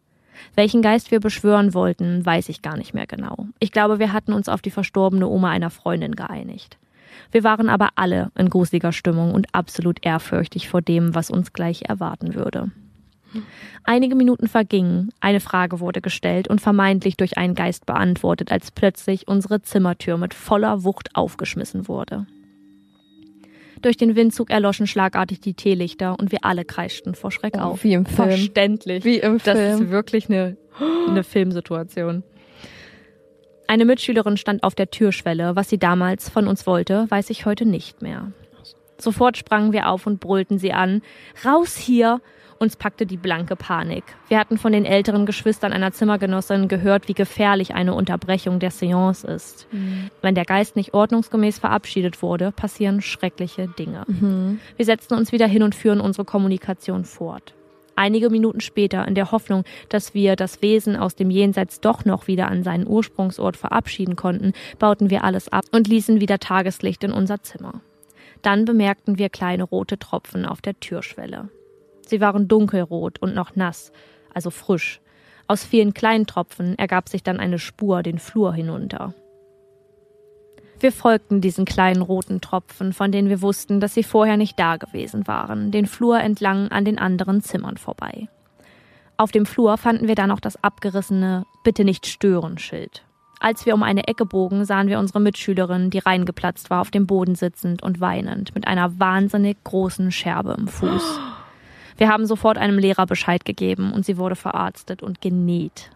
Welchen Geist wir beschwören wollten, weiß ich gar nicht mehr genau. Ich glaube, wir hatten uns auf die verstorbene Oma einer Freundin geeinigt. Wir waren aber alle in gruseliger Stimmung und absolut ehrfürchtig vor dem, was uns gleich erwarten würde. Einige Minuten vergingen, eine Frage wurde gestellt und vermeintlich durch einen Geist beantwortet, als plötzlich unsere Zimmertür mit voller Wucht aufgeschmissen wurde. Durch den Windzug erloschen schlagartig die Teelichter und wir alle kreischten vor Schreck Oh, auf. wie im Film. Verständlich. Wie im Das ist Film. wirklich eine, eine Filmsituation. Eine Mitschülerin stand auf der Türschwelle. Was sie damals von uns wollte, weiß ich heute nicht mehr. Sofort sprangen wir auf und brüllten sie an. Raus hier! Uns packte die blanke Panik. Wir hatten von den älteren Geschwistern einer Zimmergenossin gehört, wie gefährlich eine Unterbrechung der Seance ist. Mhm. Wenn der Geist nicht ordnungsgemäß verabschiedet wurde, passieren schreckliche Dinge. Mhm. Wir setzten uns wieder hin und führen unsere Kommunikation fort. Einige Minuten später, in der Hoffnung, dass wir das Wesen aus dem Jenseits doch noch wieder an seinen Ursprungsort verabschieden konnten, bauten wir alles ab und ließen wieder Tageslicht in unser Zimmer. Dann bemerkten wir kleine rote Tropfen auf der Türschwelle. Sie waren dunkelrot und noch nass, also frisch. Aus vielen kleinen Tropfen ergab sich dann eine Spur den Flur hinunter. Wir folgten diesen kleinen roten Tropfen, von denen wir wussten, dass sie vorher nicht da gewesen waren, den Flur entlang an den anderen Zimmern vorbei. Auf dem Flur fanden wir dann auch das abgerissene Bitte nicht stören Schild. Als wir um eine Ecke bogen, sahen wir unsere Mitschülerin, die reingeplatzt war, auf dem Boden sitzend und weinend, mit einer wahnsinnig großen Scherbe im Fuß. Wir haben sofort einem Lehrer Bescheid gegeben und sie wurde verarztet und genäht.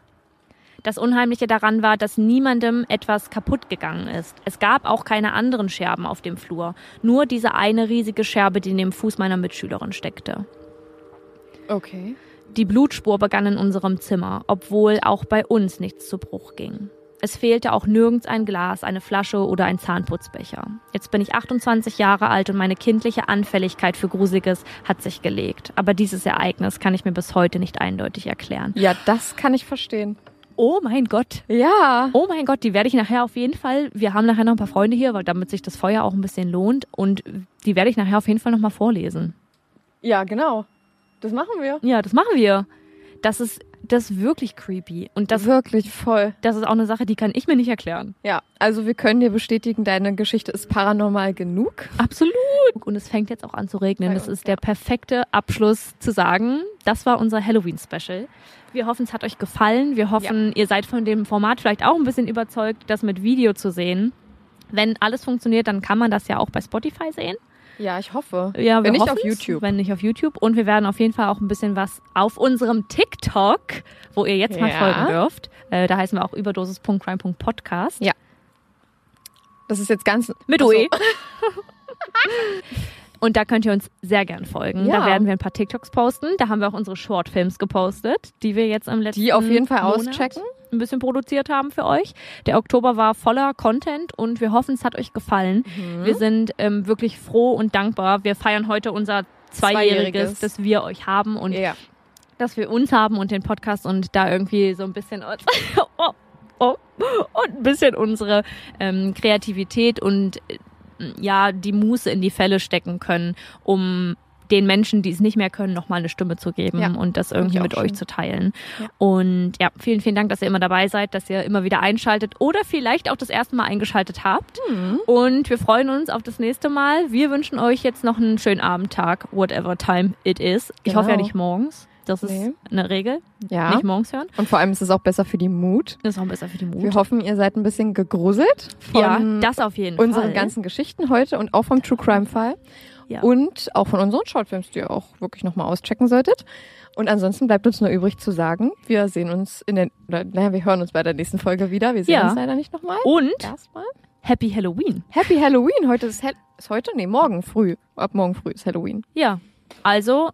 Das Unheimliche daran war, dass niemandem etwas kaputt gegangen ist. Es gab auch keine anderen Scherben auf dem Flur, nur diese eine riesige Scherbe, die in dem Fuß meiner Mitschülerin steckte. Okay. Die Blutspur begann in unserem Zimmer, obwohl auch bei uns nichts zu Bruch ging. Es fehlte auch nirgends ein Glas, eine Flasche oder ein Zahnputzbecher. Jetzt bin ich 28 Jahre alt und meine kindliche Anfälligkeit für Gruseliges hat sich gelegt. Aber dieses Ereignis kann ich mir bis heute nicht eindeutig erklären. Ja, das kann ich verstehen. Oh mein Gott. Ja. Oh mein Gott, die werde ich nachher auf jeden Fall. Wir haben nachher noch ein paar Freunde hier, weil damit sich das Feuer auch ein bisschen lohnt. Und die werde ich nachher auf jeden Fall nochmal vorlesen. Ja, genau. Das machen wir. Ja, das machen wir. Das ist das ist wirklich creepy. Und das wirklich voll. Das ist auch eine Sache, die kann ich mir nicht erklären. Ja, also wir können dir bestätigen, deine Geschichte ist paranormal genug. Absolut. Und es fängt jetzt auch an zu regnen. Das ist der perfekte Abschluss zu sagen, das war unser Halloween-Special. Wir hoffen, es hat euch gefallen. Wir hoffen, ja. ihr seid von dem Format vielleicht auch ein bisschen überzeugt, das mit Video zu sehen. Wenn alles funktioniert, dann kann man das ja auch bei Spotify sehen. Ja, ich hoffe. Ja, wenn nicht auf YouTube. Wenn nicht auf YouTube. Und wir werden auf jeden Fall auch ein bisschen was auf unserem TikTok, wo ihr jetzt ja. mal folgen dürft. Äh, da heißen wir auch überdosis.crime.podcast. Ja. Das ist jetzt ganz mit OE. Und da könnt ihr uns sehr gern folgen. Ja. Da werden wir ein paar TikToks posten. Da haben wir auch unsere Shortfilms gepostet, die wir jetzt am letzten Die auf jeden Fall Monat auschecken. Ein bisschen produziert haben für euch. Der Oktober war voller Content und wir hoffen, es hat euch gefallen. Mhm. Wir sind ähm, wirklich froh und dankbar. Wir feiern heute unser Zweijähriges, Zweijähriges. dass wir euch haben und ja. dass wir uns haben und den Podcast und da irgendwie so ein bisschen oh, oh, und ein bisschen unsere ähm, Kreativität und äh, ja die Muße in die Fälle stecken können, um den Menschen, die es nicht mehr können, nochmal eine Stimme zu geben ja, und das irgendwie mit schön. euch zu teilen. Ja. Und ja, vielen, vielen Dank, dass ihr immer dabei seid, dass ihr immer wieder einschaltet oder vielleicht auch das erste Mal eingeschaltet habt. Mhm. Und wir freuen uns auf das nächste Mal. Wir wünschen euch jetzt noch einen schönen Abendtag, whatever time it is. Ich genau. hoffe ja nicht morgens. Das ist nee. eine Regel. Ja. Nicht morgens hören. Und vor allem ist es auch besser für die Mut. Das ist auch besser für die Mut. Wir hoffen, ihr seid ein bisschen gegruselt von ja, das auf jeden unseren Fall. ganzen Geschichten heute und auch vom True Crime Fall. Ja. Und auch von unseren Shortfilms, die ihr auch wirklich nochmal auschecken solltet. Und ansonsten bleibt uns nur übrig zu sagen, wir sehen uns in der, naja, wir hören uns bei der nächsten Folge wieder. Wir sehen ja. uns leider nicht nochmal. Und erstmal Happy Halloween. Happy Halloween. Heute ist, ist heute? Nee, morgen früh. Ab morgen früh ist Halloween. Ja. Also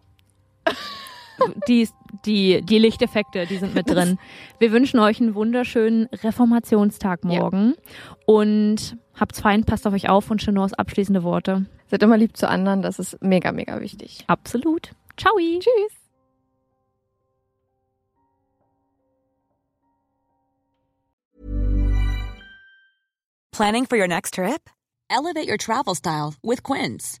die, die, die Lichteffekte, die sind mit drin. Wir wünschen euch einen wunderschönen Reformationstag morgen ja. und habt's fein, passt auf euch auf und Chenors abschließende Worte. Seid immer lieb zu anderen, das ist mega, mega wichtig. Absolut. Ciao. Tschüss. Planning for your next trip? Elevate your travel style with Quince.